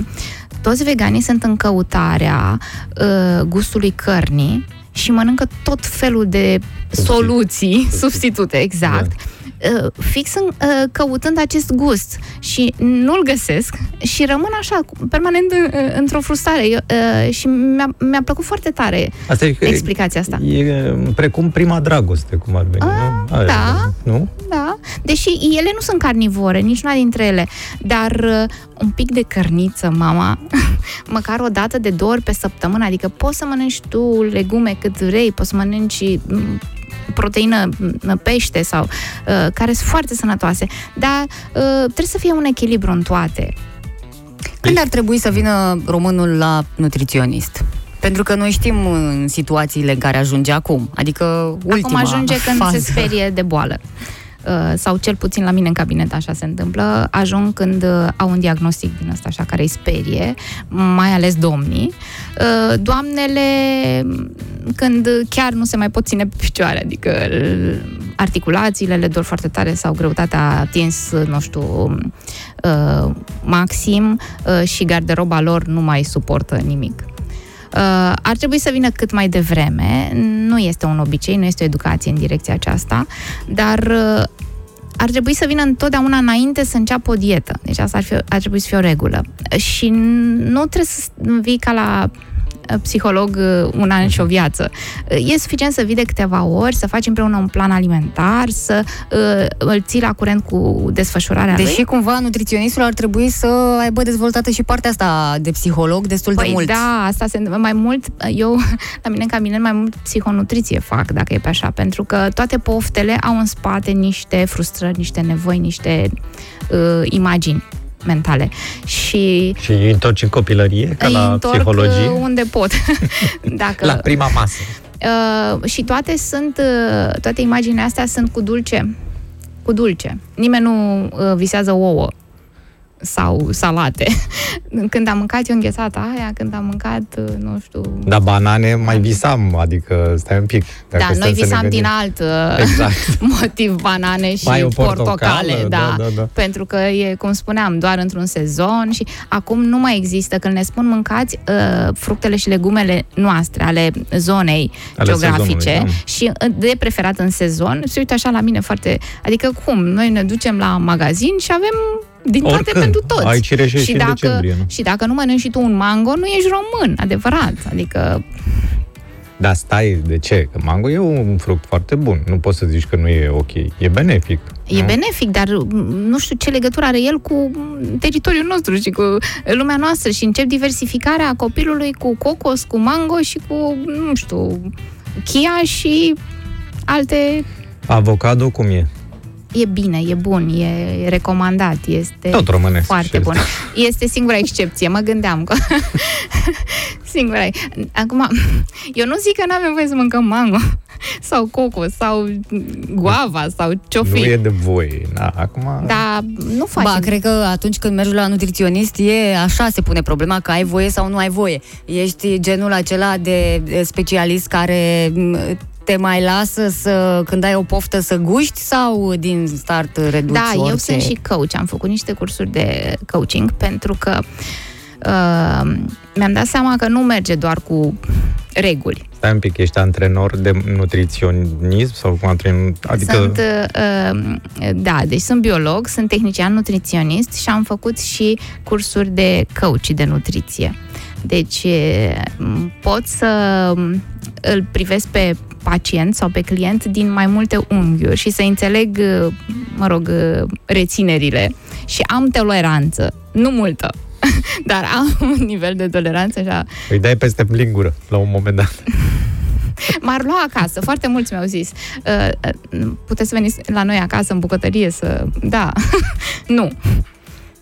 toți veganii sunt în căutarea uh, gustului cărnii și mănâncă tot felul de soluții, substitute, exact. Uh, fix în, uh, căutând acest gust și nu-l găsesc și rămân așa, permanent uh, într-o frustrare Eu, uh, și mi-a, mi-a plăcut foarte tare Asta e, că explicația asta. e precum prima dragoste, cum ar veni, nu? Aia, da. Nu? Da, deși ele nu sunt carnivore, niciuna dintre ele, dar uh, un pic de cărniță, mama, măcar o dată de două ori pe săptămână, adică poți să mănânci tu legume cât vrei, poți să mănânci mm, proteină, mm, pește sau uh, care sunt foarte sănătoase, dar uh, trebuie să fie un echilibru în toate. Când ar trebui să vină românul la nutriționist? Pentru că noi știm în situațiile în care ajunge acum. Adică ultima Acum ajunge când fază. se sperie de boală. Uh, sau cel puțin la mine în cabinet așa se întâmplă, ajung când uh, au un diagnostic din ăsta așa care îi sperie, mai ales domnii. Uh, Doamnele, când chiar nu se mai pot ține pe picioare, adică uh, articulațiile le dor foarte tare sau greutatea a atins, nu știu, uh, maxim uh, și garderoba lor nu mai suportă nimic. Uh, ar trebui să vină cât mai devreme. Nu este un obicei, nu este o educație în direcția aceasta, dar uh, ar trebui să vină întotdeauna înainte să înceapă o dietă. Deci asta ar, fi, ar trebui să fie o regulă. Și nu trebuie să vii ca la uh, psiholog uh, un an și o viață. Uh, E suficient să vii de câteva ori, să faci împreună un plan alimentar, să uh, îl ții la curent cu desfășurarea Deși lui. cumva nutriționistul ar trebui să aibă dezvoltată și partea asta de psiholog destul de Păi mult. da, asta se întâmplă mai mult, eu la mine în cabinet mai mult psihonutriție fac, dacă e pe așa, pentru că toate poftele au în spate niște frustrări, niște nevoi, niște uh, imagini mentale. Și Și îi întorci în copilărie, ca îi la întorc psihologie? uh, unde pot. dacă, La prima masă. Uh, și toate sunt, uh, toate imaginile astea sunt cu dulce. Cu dulce. Nimeni nu uh, visează ouă sau salate. Când am mâncat eu înghețata aia, când am mâncat, uh, nu știu... Dar banane mai visam, adică stai un pic. Dacă da, stăm noi să ne visam gândim. din alt uh, Exact. motiv banane și Mai o portocale, portocală, da, da, da, da. pentru că e, cum spuneam, doar într-un sezon și acum nu mai există. Când ne spun mâncați uh, fructele și legumele noastre, ale zonei Ale geografice sezonului, da. și uh, de preferat în sezon, se uită așa la mine foarte... Adică cum? Noi ne ducem la magazin și avem din toate Oricând. pentru toți. Ai cireșe și în dacă, decembrie, nu? și dacă nu mănânci și tu un mango, nu ești român, adevărat. Adică Dar stai, de ce? Că mango e un fruct foarte bun. Nu poți să zici că nu e ok. E benefic. E nu? benefic, dar m, nu știu ce legătură are el cu m, teritoriul nostru și cu lumea noastră și încep diversificarea copilului cu cocos, cu mango și cu, nu știu, chia și alte... Avocado cum e? E bine, e bun, e recomandat, este Tot românesc. foarte și bun. Este singura excepție, mă gândeam că... singura. Acum, eu nu zic că nu avem voie să mâncăm mango sau cocos sau guava sau ce-o Nu fi. e de voie. Da, acum... Dar nu facem. Ba, cred că atunci când mergi la nutriționist e așa se pune problema că ai voie sau nu ai voie. Ești genul acela de de specialist care m, te mai lasă să, când ai o poftă să guști sau din start reduci Da, orice? eu sunt și coach. Am făcut niște cursuri de coaching pentru că uh, mi-am dat seama că nu merge doar cu reguli. Stai un pic, ești antrenor de nutriționism sau cum antrenor? Adică... Sunt, uh, da, deci sunt biolog, sunt tehnician nutriționist și am făcut și cursuri de coach de nutriție. Deci eh, m, pot să m, îl privesc pe pacient sau pe client din mai multe unghiuri și să înțeleg, eh, mă rog, eh, reținerile și am toleranță, nu multă, dar am un nivel de toleranță așa Îi dai peste lingură la un moment dat. M-ar lua acasă, foarte mulți mi-au zis. Uh, uh, puteți să veniți la noi acasă, în bucătărie, să... Da. nu.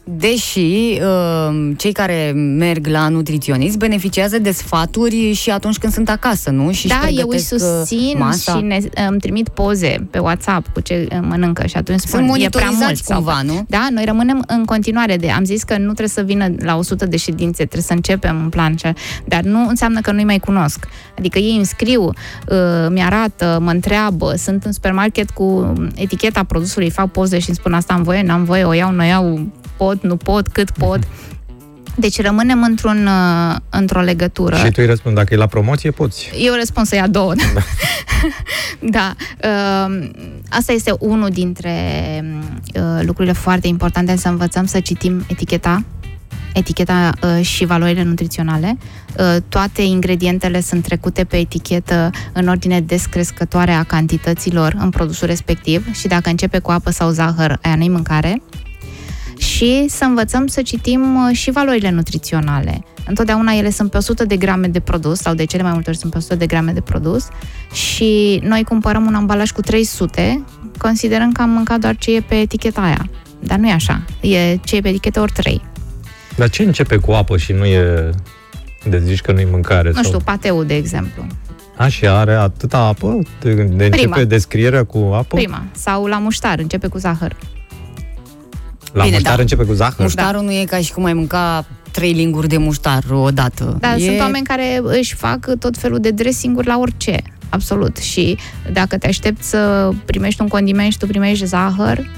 Deși uh, cei care merg la nutriționist beneficiază de sfaturi și atunci când sunt acasă, nu? Și da, își eu îi pregătesc, uh, susțin masa. și ne, îmi trimit poze pe WhatsApp cu ce uh, mănâncă și atunci spun, Sunt e prea monitorizați mult. sau- cumva, nu? Da, noi rămânem în continuare de... Am zis că nu trebuie să vină la 100 de ședințe, trebuie să începem un plan, și- dar nu înseamnă că nu-i mai cunosc. Adică ei îmi scriu, uh, mi-arată, mă întreabă, sunt în supermarket cu eticheta produsului, fac poze și îmi spun asta am voie, n-am voie, o iau, nu iau, pot, nu pot, cât pot. Deci rămânem într-un, uh, într-o legătură. Și tu îi răspunzi, dacă e la promoție, poți. Eu răspund să ia două. Da. da. Uh, asta este unul dintre uh, lucrurile foarte importante, să învățăm să citim eticheta eticheta uh, și valorile nutriționale. Uh, toate ingredientele sunt trecute pe etichetă în ordine descrescătoare a cantităților în produsul respectiv și dacă începe cu apă sau zahăr, aia nu-i mâncare. Și să învățăm să citim uh, și valorile nutriționale. Întotdeauna ele sunt pe 100 de grame de produs, sau de cele mai multe ori sunt pe 100 de grame de produs, și noi cumpărăm un ambalaj cu 300, considerăm că am mâncat doar ce e pe eticheta aia. Dar nu e așa. E ce e pe etichetă ori 3. Dar ce începe cu apă și nu e... De zici că nu-i mâncare? Nu sau... știu, pateu, de exemplu. A, și are atâta apă? De, de începe Prima. descrierea cu apă? Prima. Sau la muștar, începe cu zahăr. La Bine, muștar da. începe cu zahăr? Muștarul nu e ca și cum ai mânca trei linguri de muștar odată. Dar e... sunt oameni care își fac tot felul de dressing-uri la orice. Absolut. Și dacă te aștepți să primești un condiment și tu primești zahăr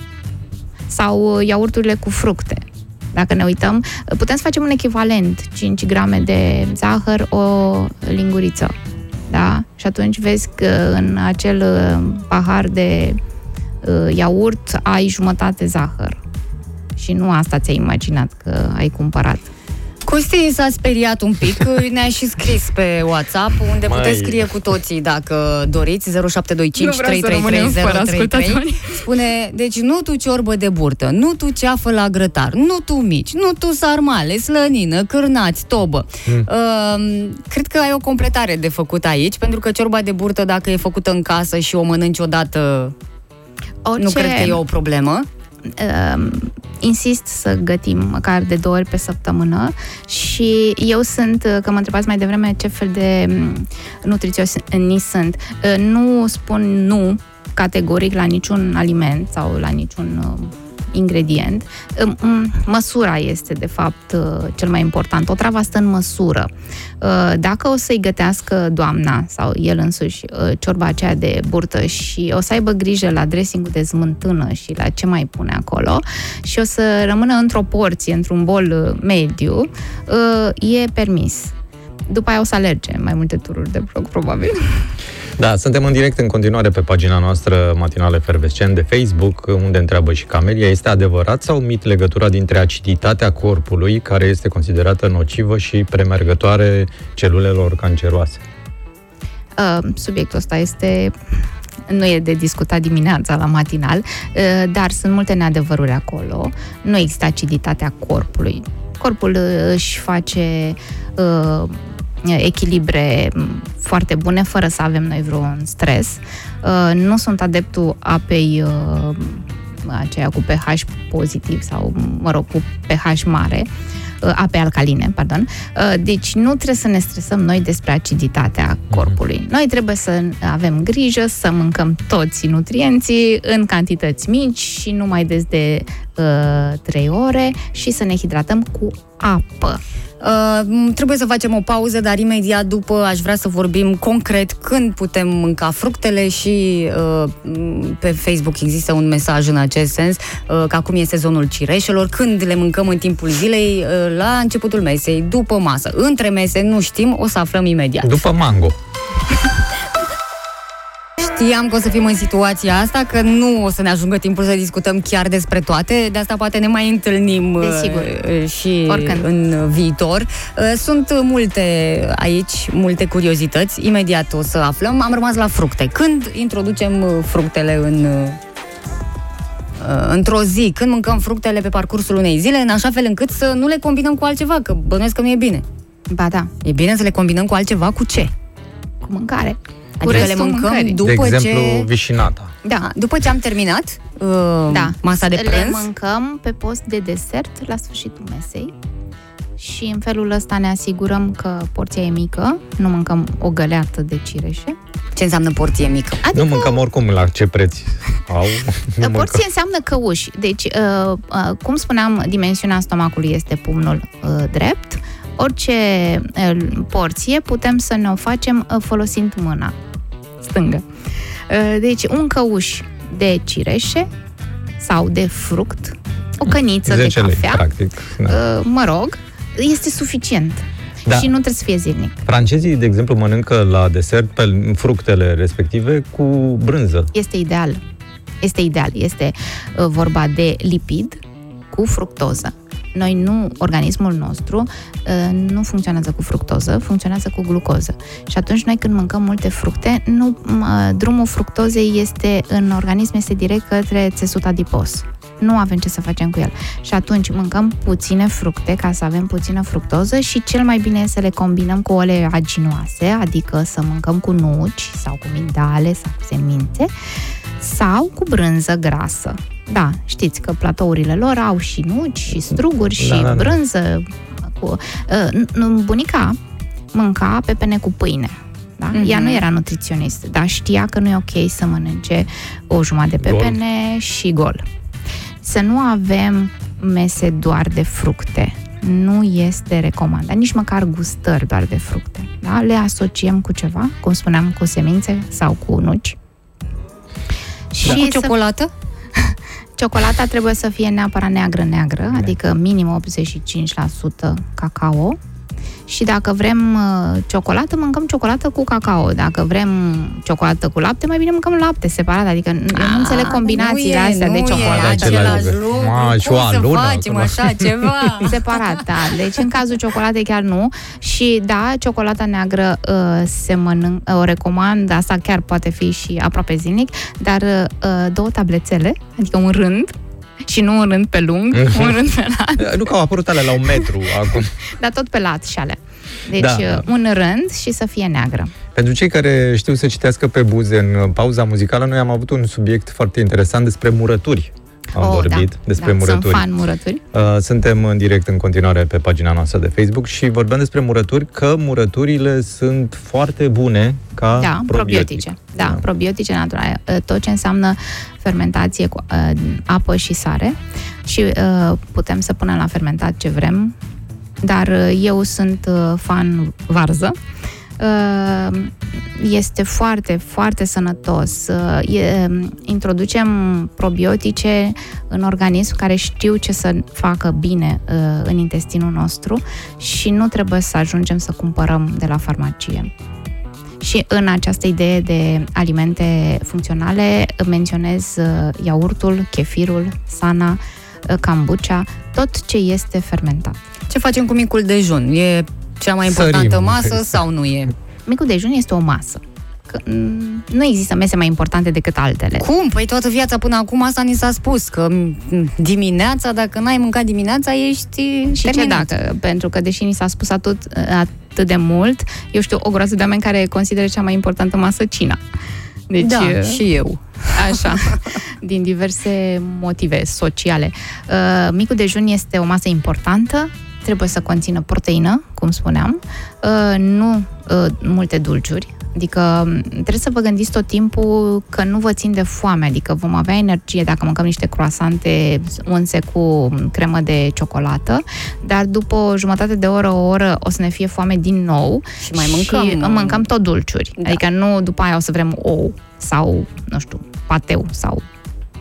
sau iaurturile cu fructe. Dacă ne uităm, putem să facem un echivalent, 5 grame de zahăr, o linguriță. Da? Și atunci vezi că în acel uh, pahar de uh, iaurt ai jumătate zahăr. Și nu asta ți-ai imaginat că ai cumpărat. Costi s-a speriat un pic, ne-a și scris pe WhatsApp, unde Mai- puteți scrie cu toții dacă doriți, 0725 Nu vreau să rămânem 333 fără 033. ascultători. Spune, deci nu tu ciorbă de burtă, nu tu ceafă la grătar, nu tu mici, nu tu sarmale, slănină, cârnați, tobă. Mm. Uh, cred că ai o completare de făcut aici, pentru că ciorba de burtă, dacă e făcută în casă și o mănânci odată, Orice, nu cred că e o problemă. Uh, insist să gătim măcar de două ori pe săptămână și eu sunt, uh, că mă întrebați mai devreme ce fel de mm, nutriționist sunt, uh, nu spun nu categoric la niciun aliment sau la niciun uh, ingredient. Um, um, Măsura este, de fapt, uh, cel mai important. O travă stă în măsură. Uh, Dacă o să-i gătească doamna sau el însuși uh, ciorba aceea de burtă și o să aibă grijă la dressing de smântână și la ce mai pune acolo și o să rămână într-o porție, într-un bol uh, mediu, uh, e permis. După aia o să alerge mai multe tururi de blog, probabil. Da, suntem în direct în continuare pe pagina noastră matinale efervescent de Facebook, unde întreabă și Camelia, este adevărat sau mit legătura dintre aciditatea corpului, care este considerată nocivă și premergătoare celulelor canceroase? Uh, subiectul ăsta este nu e de discutat dimineața la matinal, uh, dar sunt multe neadevăruri acolo. Nu există aciditatea corpului. Corpul uh, își face uh, echilibre m, foarte bune fără să avem noi vreun stres. Uh, nu sunt adeptul apei uh, aceea cu pH pozitiv sau, mă rog, cu pH mare, uh, ape alcaline, pardon. Uh, Deci nu trebuie să ne stresăm noi despre aciditatea corpului. Noi trebuie să avem grijă să mâncăm toți nutrienții în cantități mici și nu mai des de uh, 3 ore și să ne hidratăm cu apă. Uh, trebuie să facem o pauză, dar imediat după aș vrea să vorbim concret când putem mânca fructele și uh, m, pe Facebook există un mesaj în acest sens, uh, că acum e sezonul cireșelor, când le mâncăm în timpul zilei, uh, la începutul mesei, după masă, între mese, nu știm, o să aflăm imediat. După mango. Știam că o să fim în situația asta, că nu o să ne ajungă timpul să discutăm chiar despre toate, de asta poate ne mai întâlnim Desigur. uh, și Oricând. în viitor. Uh, Sunt multe aici, multe curiozități, imediat o să aflăm. Am rămas la fructe. Când introducem uh, fructele în uh, uh, într-o zi, când mâncăm fructele pe parcursul unei zile, în așa fel încât să nu le combinăm cu altceva, că bănuiesc că nu e bine. Ba da, E bine să le combinăm cu altceva, cu ce? cu mâncare. Cu Adică le restul mâncăm mâncării. după de exemplu, ce... vișinata. Da, după ce am terminat uh, Da. masa de Le prânz, mâncăm pe post de desert la sfârșitul mesei și în felul ăsta ne asigurăm că porția e mică, nu mâncăm o găleată de cireșe. ce înseamnă porție mică? Adică Nu mâncăm oricum la ce preț au. Nu porție mâncăm. înseamnă căuși. Deci, uh, uh, cum spuneam, dimensiunea stomacului este pumnul uh, drept. Orice uh, porție putem să ne o facem uh, folosind mâna stângă. Uh, deci, un căuș de cireșe sau de fruct, o căniță de 10 lei, cafea, practic. Da. uh, mă rog, este suficient. Da. Și nu trebuie să fie zilnic. Francezii, de exemplu, mănâncă la desert pe fructele respective cu brânză. Este ideal. Este ideal. Este uh, vorba de lipid cu fructoză. Noi nu, organismul nostru uh, nu funcționează cu fructoză, funcționează cu glucoză. Și atunci noi când mâncăm multe fructe, nu, m- drumul fructozei este în organism este direct către țesut adipos. Nu avem ce să facem cu el. Și atunci mâncăm puține fructe ca să avem puțină fructoză și cel mai bine e să le combinăm cu ole aginoase, adică să mâncăm cu nuci sau cu migdale sau cu semințe sau cu brânză grasă. Da, știți că platourile lor au și nuci, și struguri, și Da, da, da. brânză. Cu, uh, n- bunica mânca pepene cu pâine. Da? Mhm. Ea nu era nutriționist, dar știa că nu e ok să mănânce o jumătate de Gol. pepene și gol. Să nu avem mese doar de fructe. Nu este recomandat, nici măcar gustări doar de fructe. Da? Le asociem cu ceva, cum spuneam, cu semințe sau cu nuci. Și cu să- ciocolată? Ciocolata trebuie să fie neapărat neagră-neagră, adică minim 85% cacao. Și dacă vrem uh, ciocolată, mâncăm ciocolată cu cacao. Dacă vrem ciocolată cu lapte, mai bine mâncăm lapte separat. Adică nu nu înțeleg combinațiile nu e, astea nu de E ciocolată. același Același lucru. Ma, și o Cum să alună facem acum. așa ceva? Separat, da. Deci în cazul ciocolatei chiar nu. Și da, ciocolata neagră uh, se mănânc, uh, o recomand, asta chiar poate fi și aproape zilnic, dar uh, două tablețele, adică un rând, și nu un rând pe lung, un rând pe lat, Nu că au apărut alea la un metru acum. dar tot pe lat și alea. Deci Da. da. un rând și să fie neagră. Pentru cei care știu să citească pe buze în pauza muzicală, noi am avut un subiect foarte interesant despre murături. Am Oh, vorbit da, despre da, murături. Sunt fan murături. Uh, Suntem în direct în continuare pe pagina noastră de Facebook și vorbeam despre murături, că murăturile sunt foarte bune ca Da, probiotice. Da, Da. probiotice naturale. Uh, Tot ce înseamnă fermentație cu uh, apă și sare și uh, putem să punem la fermentat ce vrem, dar uh, eu sunt uh, fan varză. Uh, Este foarte, foarte sănătos. Uh, e, introducem probiotice în organism care știu ce să facă bine uh, în intestinul nostru și nu trebuie să ajungem să cumpărăm de la farmacie. Și în această idee de alimente funcționale menționez uh, iaurtul, chefirul, sana, uh, kombucha, tot ce este fermentat. Ce facem cu micul dejun? E cea mai importantă Sărim. masă sau nu e? Micul dejun este o masă. Că, mm, nu există mese mai importante decât altele. Cum? Păi toată viața până acum asta ni s-a spus, că m, dimineața, dacă n-ai mâncat dimineața, ești Și ce terminat. dacă? Pentru că, deși ni s-a spus atât, atât de mult, eu știu o groază de oameni care consideră cea mai importantă masă cina. Deci, da, uh, și eu. Așa, din diverse motive sociale. Uh, micul dejun este o masă importantă, trebuie să conțină proteină, cum spuneam, uh, nu uh, multe dulciuri, Adică m, trebuie să vă gândiți tot timpul că nu vă țin de foame, adică vom avea energie dacă mâncăm niște croasante unse cu cremă de ciocolată, dar după o jumătate de oră, o oră o să ne fie foame din nou Și mai mâncăm, și mâncăm tot dulciuri. Da. Adică nu după aia o să vrem ou sau, nu știu, pateu sau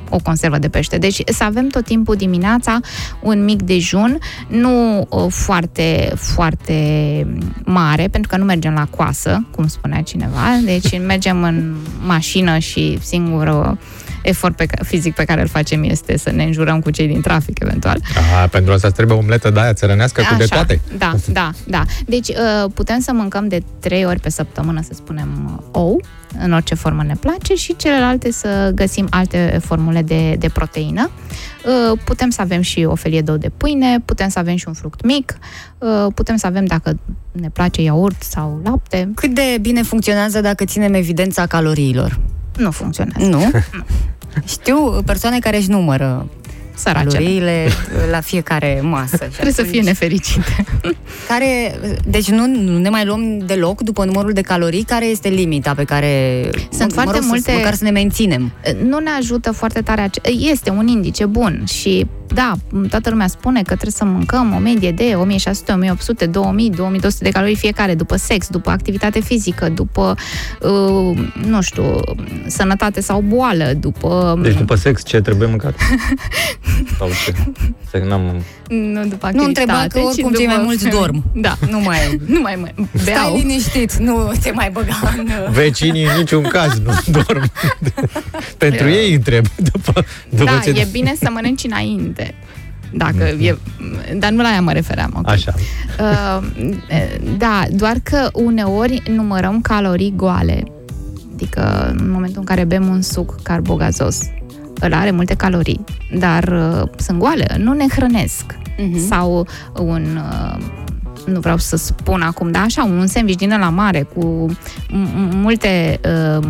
o conservă de pește. Deci să avem tot timpul dimineața un mic dejun, nu uh, foarte, foarte mare, pentru că nu mergem la coasă, cum spunea cineva, deci mergem în mașină și singurul efort pe, ca- fizic pe care îl facem este să ne înjurăm cu cei din trafic, eventual. Aha, pentru asta îți trebuie omletă de aia țărănească cu de toate. Da, da, da. Deci uh, putem să mâncăm de trei ori pe săptămână, să spunem, uh, ou, în orice formă ne place și celelalte să găsim alte formule de, de proteină. Uh, Putem să avem și o felie de ou de pâine, putem să avem și un fruct mic, uh, putem să avem, dacă ne place, iaurt sau lapte. Cât de bine funcționează dacă ținem evidența caloriilor? nu funcționează. Nu? Știu persoane care își numără Săracele. caloriile la fiecare masă. Și Trebuie să atunci- fie nefericite. Care, deci nu, nu ne mai luăm deloc după numărul de calorii, care este limita pe care... Sunt mă, foarte mă rog, multe- Să, măcar să ne menținem. nu ne ajută foarte tare. ace- Este un indice bun și da, toată lumea spune că trebuie să mâncăm o medie de 1600, 1800, 2000, 2200 de calorii fiecare după sex, după activitate fizică, după, uh, nu știu, sănătate sau boală, după... Deci după sex ce trebuie mâncat? Sau ce? Să n-am... Nu, după Nu activitate, întreba că ci oricum cei după- mai mulți dorm. Da. Nu mai... Nu mai mă, beau. Stai liniștit, nu te mai băga în... Vecinii în niciun caz nu dorm. Pentru ei întreb. După, după da, ce... e bine să mănânci înainte. Dacă e, dar nu la aia mă refeream. ok. Așa. Uh, da, doar că uneori numărăm calorii goale. Adică în momentul în care bem un suc carbogazos, ăla are multe calorii, dar uh, sunt goale, nu ne hrănesc. Mhm. Sau un... Uh, nu vreau să spun acum, dar așa, un sandwich din la mare cu m- multe uh,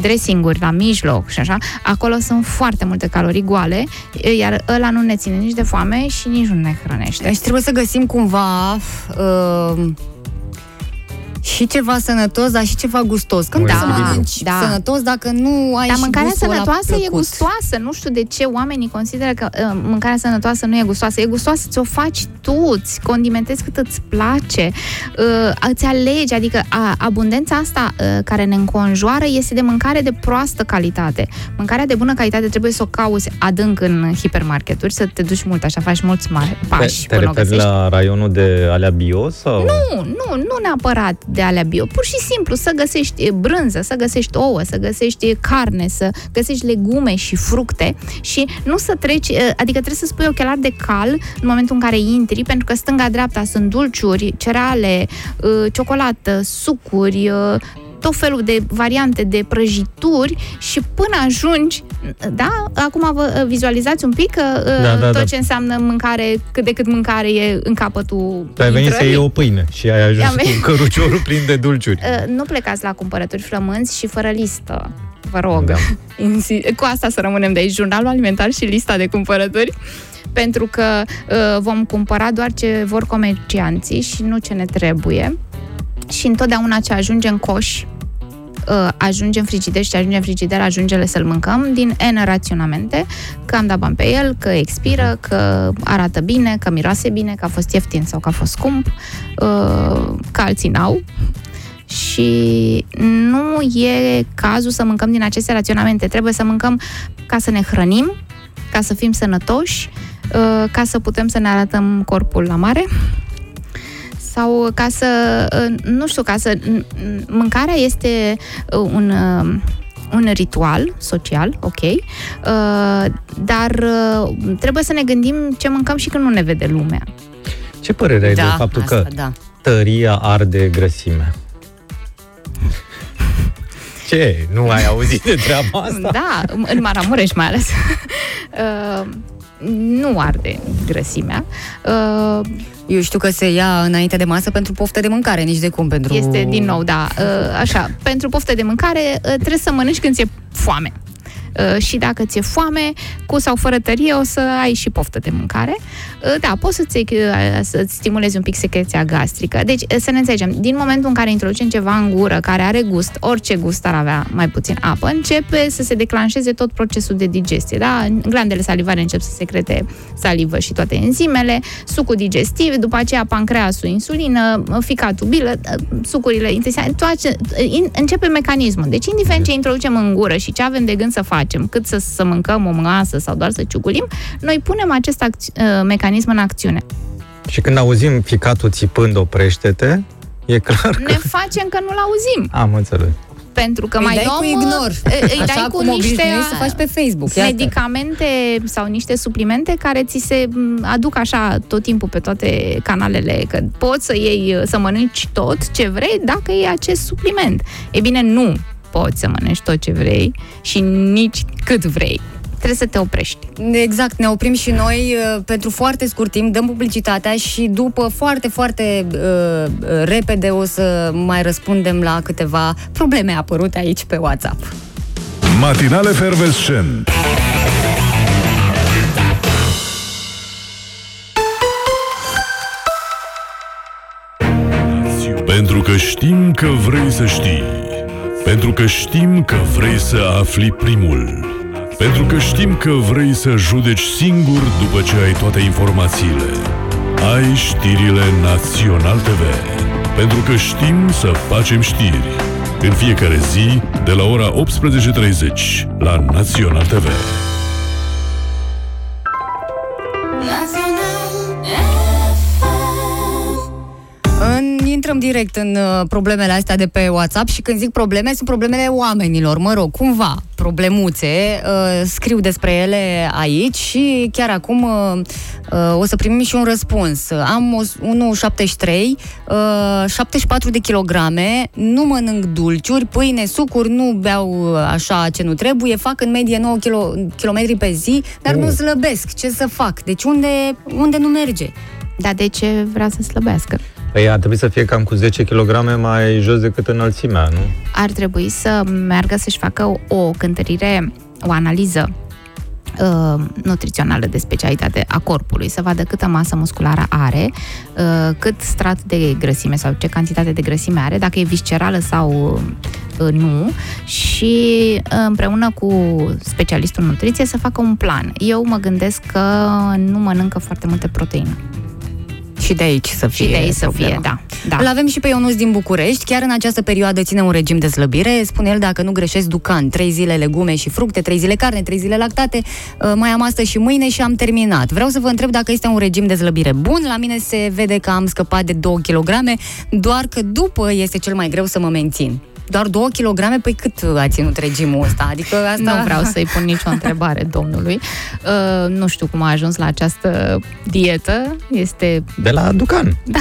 dressinguri la mijloc și așa, acolo sunt foarte multe calorii goale, iar ăla nu ne ține nici de foame și nici nu ne hrănește. Deci trebuie să găsim cumva uh, și ceva sănătos, dar și ceva gustos. Când Un da, să echilibru. mănânci Da. sănătos dacă nu ai Dar și mâncarea gustul ăla sănătoasă e plăcut? gustoasă. Nu știu de ce oamenii consideră că uh, mâncarea sănătoasă nu e gustoasă. E gustoasă, ți-o faci tu, îți condimentezi cât îți place, uh, îți alegi. Adică a, abundența asta uh, care ne înconjoară este de mâncare de proastă calitate. Mâncarea de bună calitate trebuie să o cauți adânc în hipermarketuri, să te duci mult, așa faci mulți mari pași Te, te până o referi găsești. la raionul de alea bio? Sau? Nu, nu, nu neapărat de alea bio. Pur și simplu să găsești brânză, să găsești ouă, să găsești carne, să găsești legume și fructe și nu să treci, adică trebuie să spui ochelari de cal în momentul în care intri, pentru că stânga-dreapta sunt dulciuri, cereale, uh, ciocolată, sucuri, uh, tot felul de variante de prăjituri și până ajungi, da, acum vă vizualizați un pic că uh, Da, da, tot da. ce înseamnă mâncare, cât de cât mâncare e în capătul Tu ai venit să intrării. iei o pâine și ai ajuns I-am cu venit. căruciorul plin de dulciuri. Uh, nu plecați la cumpărături flămânzi și fără listă. Vă rog. Da. Insi- Cu asta să rămânem de aici, jurnalul alimentar și lista de cumpărături. Pentru că uh, vom cumpăra doar ce vor comercianții și nu ce ne trebuie. Și întotdeauna ce ajunge în coș, uh, ajunge în frigider și ce ajunge în frigider ajunge să-l mâncăm din N raționamente, că am dat bani pe el, că expiră, că arată bine, că miroase bine, că a fost ieftin sau că a fost scump, uh, că alții n-au. Și nu e cazul să mâncăm din aceste raționamente. Trebuie să mâncăm ca să ne hrănim, ca să fim sănătoși, uh, ca să putem să ne arătăm corpul la mare sau ca să, uh, nu știu, ca să... Mâncarea este uh, un uh, un ritual social, ok, uh, dar uh, trebuie să ne gândim ce mâncăm și când nu ne vede lumea. Ce părere ai Da, de faptul asta, că da. tăria arde grăsime? Ce? Nu ai auzit de treaba asta? Da, în Maramureș mai ales. Uh, nu arde grăsimea. Uh, Eu știu că se ia înainte de masă pentru poftă de mâncare, nici de cum pentru... Este din nou, da, uh, așa, pentru poftă de mâncare uh, trebuie să mănânci când ți-e foame. Uh, și dacă ți-e foame, cu sau fără tărie, o să ai și poftă de mâncare. Uh, Da, poți să-ți, uh, să-ți stimulezi un pic secreția gastrică. Deci, uh, să ne înțelegem, din momentul în care introducem ceva în gură care are gust, orice gust ar avea mai puțin apă, începe să se declanșeze tot procesul de digestie. Da? Glandele salivare încep să secrete salivă și toate enzimele, sucul digestiv, după aceea pancreasul, insulină, ficatul, bilă, sucurile intestinale, toate, in- începe mecanismul. Deci, indiferent ce introducem în gură și ce avem de gând să facem, cât să, să mâncăm o masă sau doar să ciugulim, noi punem acest acți- uh, mecanism în acțiune. Și când auzim ficatul țipând oprește-te, e clar că... Ne facem că nu-l auzim, Am înțeles. pentru că Îi mai dai luăm... cu ignor. Îi, îi Așa dai cu cum niște obișnuiești să faci pe Facebook. Iată. medicamente sau niște suplimente care ți se m, aduc așa tot timpul pe toate canalele, că poți să iei, să mănânci tot ce vrei dacă iei acest supliment. E bine, nu poți să mănânci tot ce vrei și nici cât vrei. Trebuie să te oprești. Exact, ne oprim și noi uh, pentru foarte scurt timp, dăm publicitatea și după foarte, foarte uh, uh, repede o să mai răspundem la câteva probleme apărute aici pe WhatsApp. Matinal efervescent. Pentru că știm că vrei să știi. Pentru că știm că vrei să afli primul. Pentru că știm că vrei să judeci singur după ce ai toate informațiile. Ai știrile Național TV. Pentru că știm să facem știri. În fiecare zi, de la ora 18.30, la Național TV. În, intrăm direct în uh, problemele astea de pe WhatsApp și când zic probleme, sunt problemele oamenilor. Mă rog, cumva, problemuțe, uh, scriu despre ele aici și chiar acum uh, uh, o să primim și un răspuns. Am o- 1,73, uh, 74 de kilograme, nu mănânc dulciuri, pâine, sucuri, nu beau uh, așa ce nu trebuie, fac în medie 9 kilo, kilometri pe zi, dar nu slăbesc. Ce să fac? Deci unde, unde nu merge? Dar de ce vrea să slăbească? Păi ar trebui să fie cam cu 10 kg mai jos decât înălțimea, nu? Ar trebui să meargă să-și facă o, o cântărire, o analiză uh, nutrițională de specialitate a corpului, să vadă câtă masă musculară are, uh, cât strat de grăsime sau ce cantitate de grăsime are, dacă e viscerală sau uh, nu și uh, împreună cu specialistul în nutriție să facă un plan. Eu mă gândesc că nu mănâncă foarte multe proteine. Și de aici să fie Și de aici să problema. fie, da. da. Îl avem și pe Ionuț din București. Chiar în această perioadă ține un regim de slăbire. Spune el, dacă nu greșesc, ducan. Trei zile legume și fructe, trei zile carne, trei zile lactate. Uh, Mai am astăzi și mâine și am terminat. Vreau să vă întreb dacă este un regim de slăbire bun. La mine se vede că am scăpat de 2 kg, doar că după este cel mai greu să mă mențin. Doar 2 kg? Păi cât a ținut regimul ăsta? Adică asta... Nu vreau să-i pun nicio întrebare domnului. Uh, nu știu cum a ajuns la această dietă. Este De la Ducan. Da.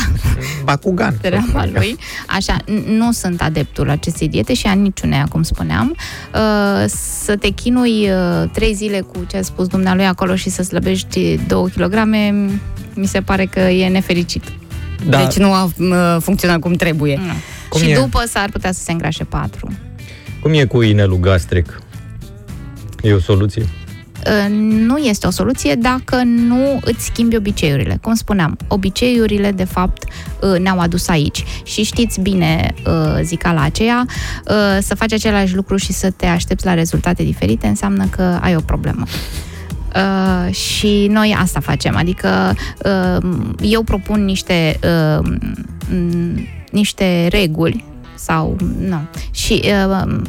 Bacugan. treaba lui. Așa, n- nu sunt adeptul acestei diete și a niciuneia, cum spuneam. Uh, să te chinui uh, trei zile cu ce a spus dumnealui acolo și să slăbești 2 kg, mi se pare că e nefericit. Da. Deci nu a uh, funcționat cum trebuie. Nu. Cum și e? după s-ar putea să se îngrașe 4. Cum e cu inelul gastric? E o soluție? Uh, nu este o soluție dacă nu îți schimbi obiceiurile. Cum spuneam, obiceiurile, de fapt, uh, ne-au adus aici. Și știți bine uh, zicala aceea, uh, să faci același lucru și să te aștepți la rezultate diferite înseamnă că ai o problemă. Uh, și noi asta facem, adică uh, eu propun niște uh, m, niște reguli sau nu. Și uh,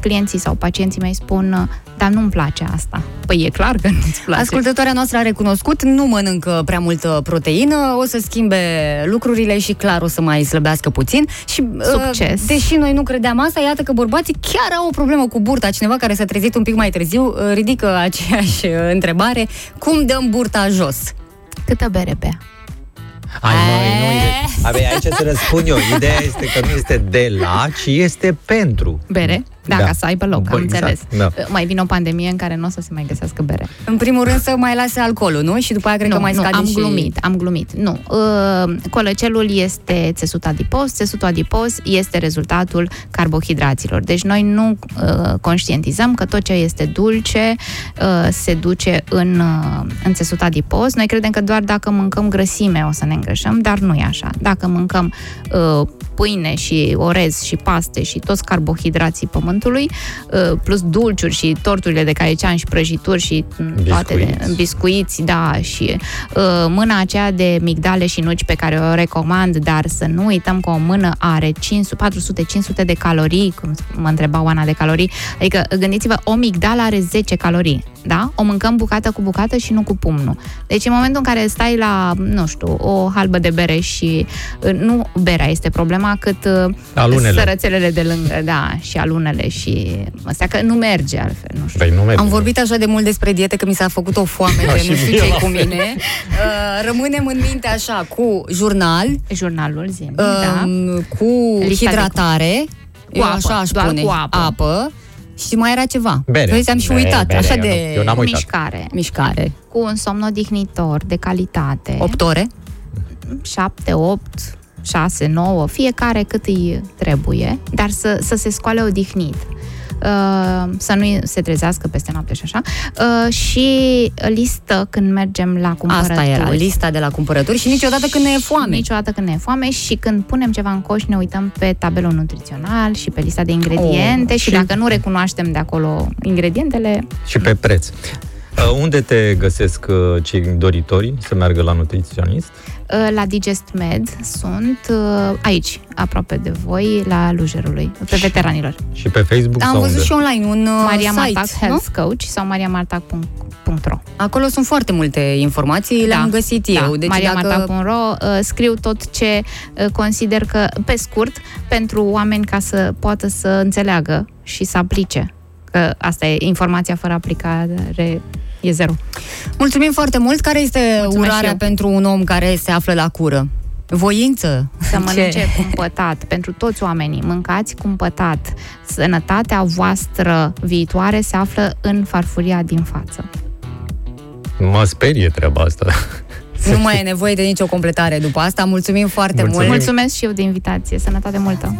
clienții sau pacienții mei spun uh, dar nu-mi place asta. Păi e clar că nu-ți place. Ascultătoarea noastră a recunoscut, nu mănâncă prea multă proteină, o să schimbe lucrurile și clar o să mai slăbească puțin. Și, uh, Succes. Deși noi nu credeam asta, iată că bărbații chiar au o problemă cu burta. Cineva care s-a trezit un pic mai târziu uh, ridică aceeași uh, întrebare. Cum dăm burta jos? Câtă bere bea? Ai, măi, nu e... Abia aici să răspund eu. Ideea este că nu este de la, ci este pentru. Bere? Da, Da. ca să aibă loc, Bă, am exact, înțeles. da. Mai vine o pandemie în care nu o să se mai găsească bere. În primul rând să mai lase alcoolul, nu? Și după aia cred nu, că mai nu, scade am și... glumit, am glumit. Nu. Uh, Colăcelul este țesut adipos, țesutul adipos este rezultatul carbohidraților. Deci noi nu uh, conștientizăm că tot ce este dulce uh, se duce în, uh, în țesut adipos. Noi credem că doar dacă mâncăm grăsime o să ne îngrășăm, dar nu e așa. Dacă mâncăm uh, pâine și orez și paste și toți carbohidrații pământului, uh, plus dulciuri și torturile de caician și prăjituri și mm, toate de, Biscuiți. biscuiți, da, și uh, mâna aceea de migdale și nuci pe care o recomand, dar să nu uităm că o mână are 400-500 de calorii, cum mă întreba Oana de calorii, adică gândiți-vă, o migdală are 10 calorii, da? O mâncăm bucată cu bucată și nu cu pumnul. Deci în momentul în care stai la, nu știu, o halbă de bere și uh, nu berea este problema, cât uh, Alunele. sărățelele de lângă, da, și alunele și astea că nu merge altfel, nu știu. Păi nu merge. Am vorbit așa de mult despre diete că mi s-a făcut o foame Da, de și nu știu mie ce la cu fel. mine. Uh, rămânem în minte așa cu jurnal, Jurnalul zi, um, da. cu Lista de- hidratare, Cu eu apă, așa aș doar spune, cu apă. apă și mai era ceva. Bere. Vezi, am și Bere, uitat, bere, așa eu de nu- eu n-am uitat. Mișcare. mișcare. Cu un somn odihnitor de calitate. 8 ore. 7, 8, 6, 9, fiecare cât îi trebuie, dar să, să se scoale odihnit. uh, să nu se trezească peste noapte și așa, uh, și listă când mergem la cumpărături. Asta era, lista de la cumpărături și niciodată când ne e foame. Niciodată când ne e foame și când punem ceva în coș ne uităm pe tabelul nutrițional și pe lista de ingrediente Oh, și și- dacă nu recunoaștem de acolo ingredientele, Și pe preț. Uh, Unde te găsesc uh, cei doritori să meargă la nutriționist? uh, la Digest Med sunt uh, aici, aproape de voi, la Lujerului, pe veteranilor. Și pe Facebook Am sau văzut unde? și online un uh, Maria site, Martac nu? Health Coach sau mariamartac.ro Acolo sunt foarte multe informații, le-am găsit eu. Deci dacă... mariamartac.ro uh, scriu tot ce uh, consider că, pe scurt, pentru oameni ca să poată să înțeleagă și să aplice. Că asta e informația fără aplicare e zero. Mulțumim foarte mult. Care este Mulțumesc și urarea eu. pentru un om care se află la cură? Voință? Să mănânce cumpătat. Pentru toți oamenii, mâncați cumpătat. Sănătatea voastră viitoare se află în farfuria din față. Mă sperie treaba asta. Nu mai e nevoie de nicio completare după asta. Mulțumim foarte Mulțumim. mult. Mulțumesc și eu de invitație. Sănătate multă!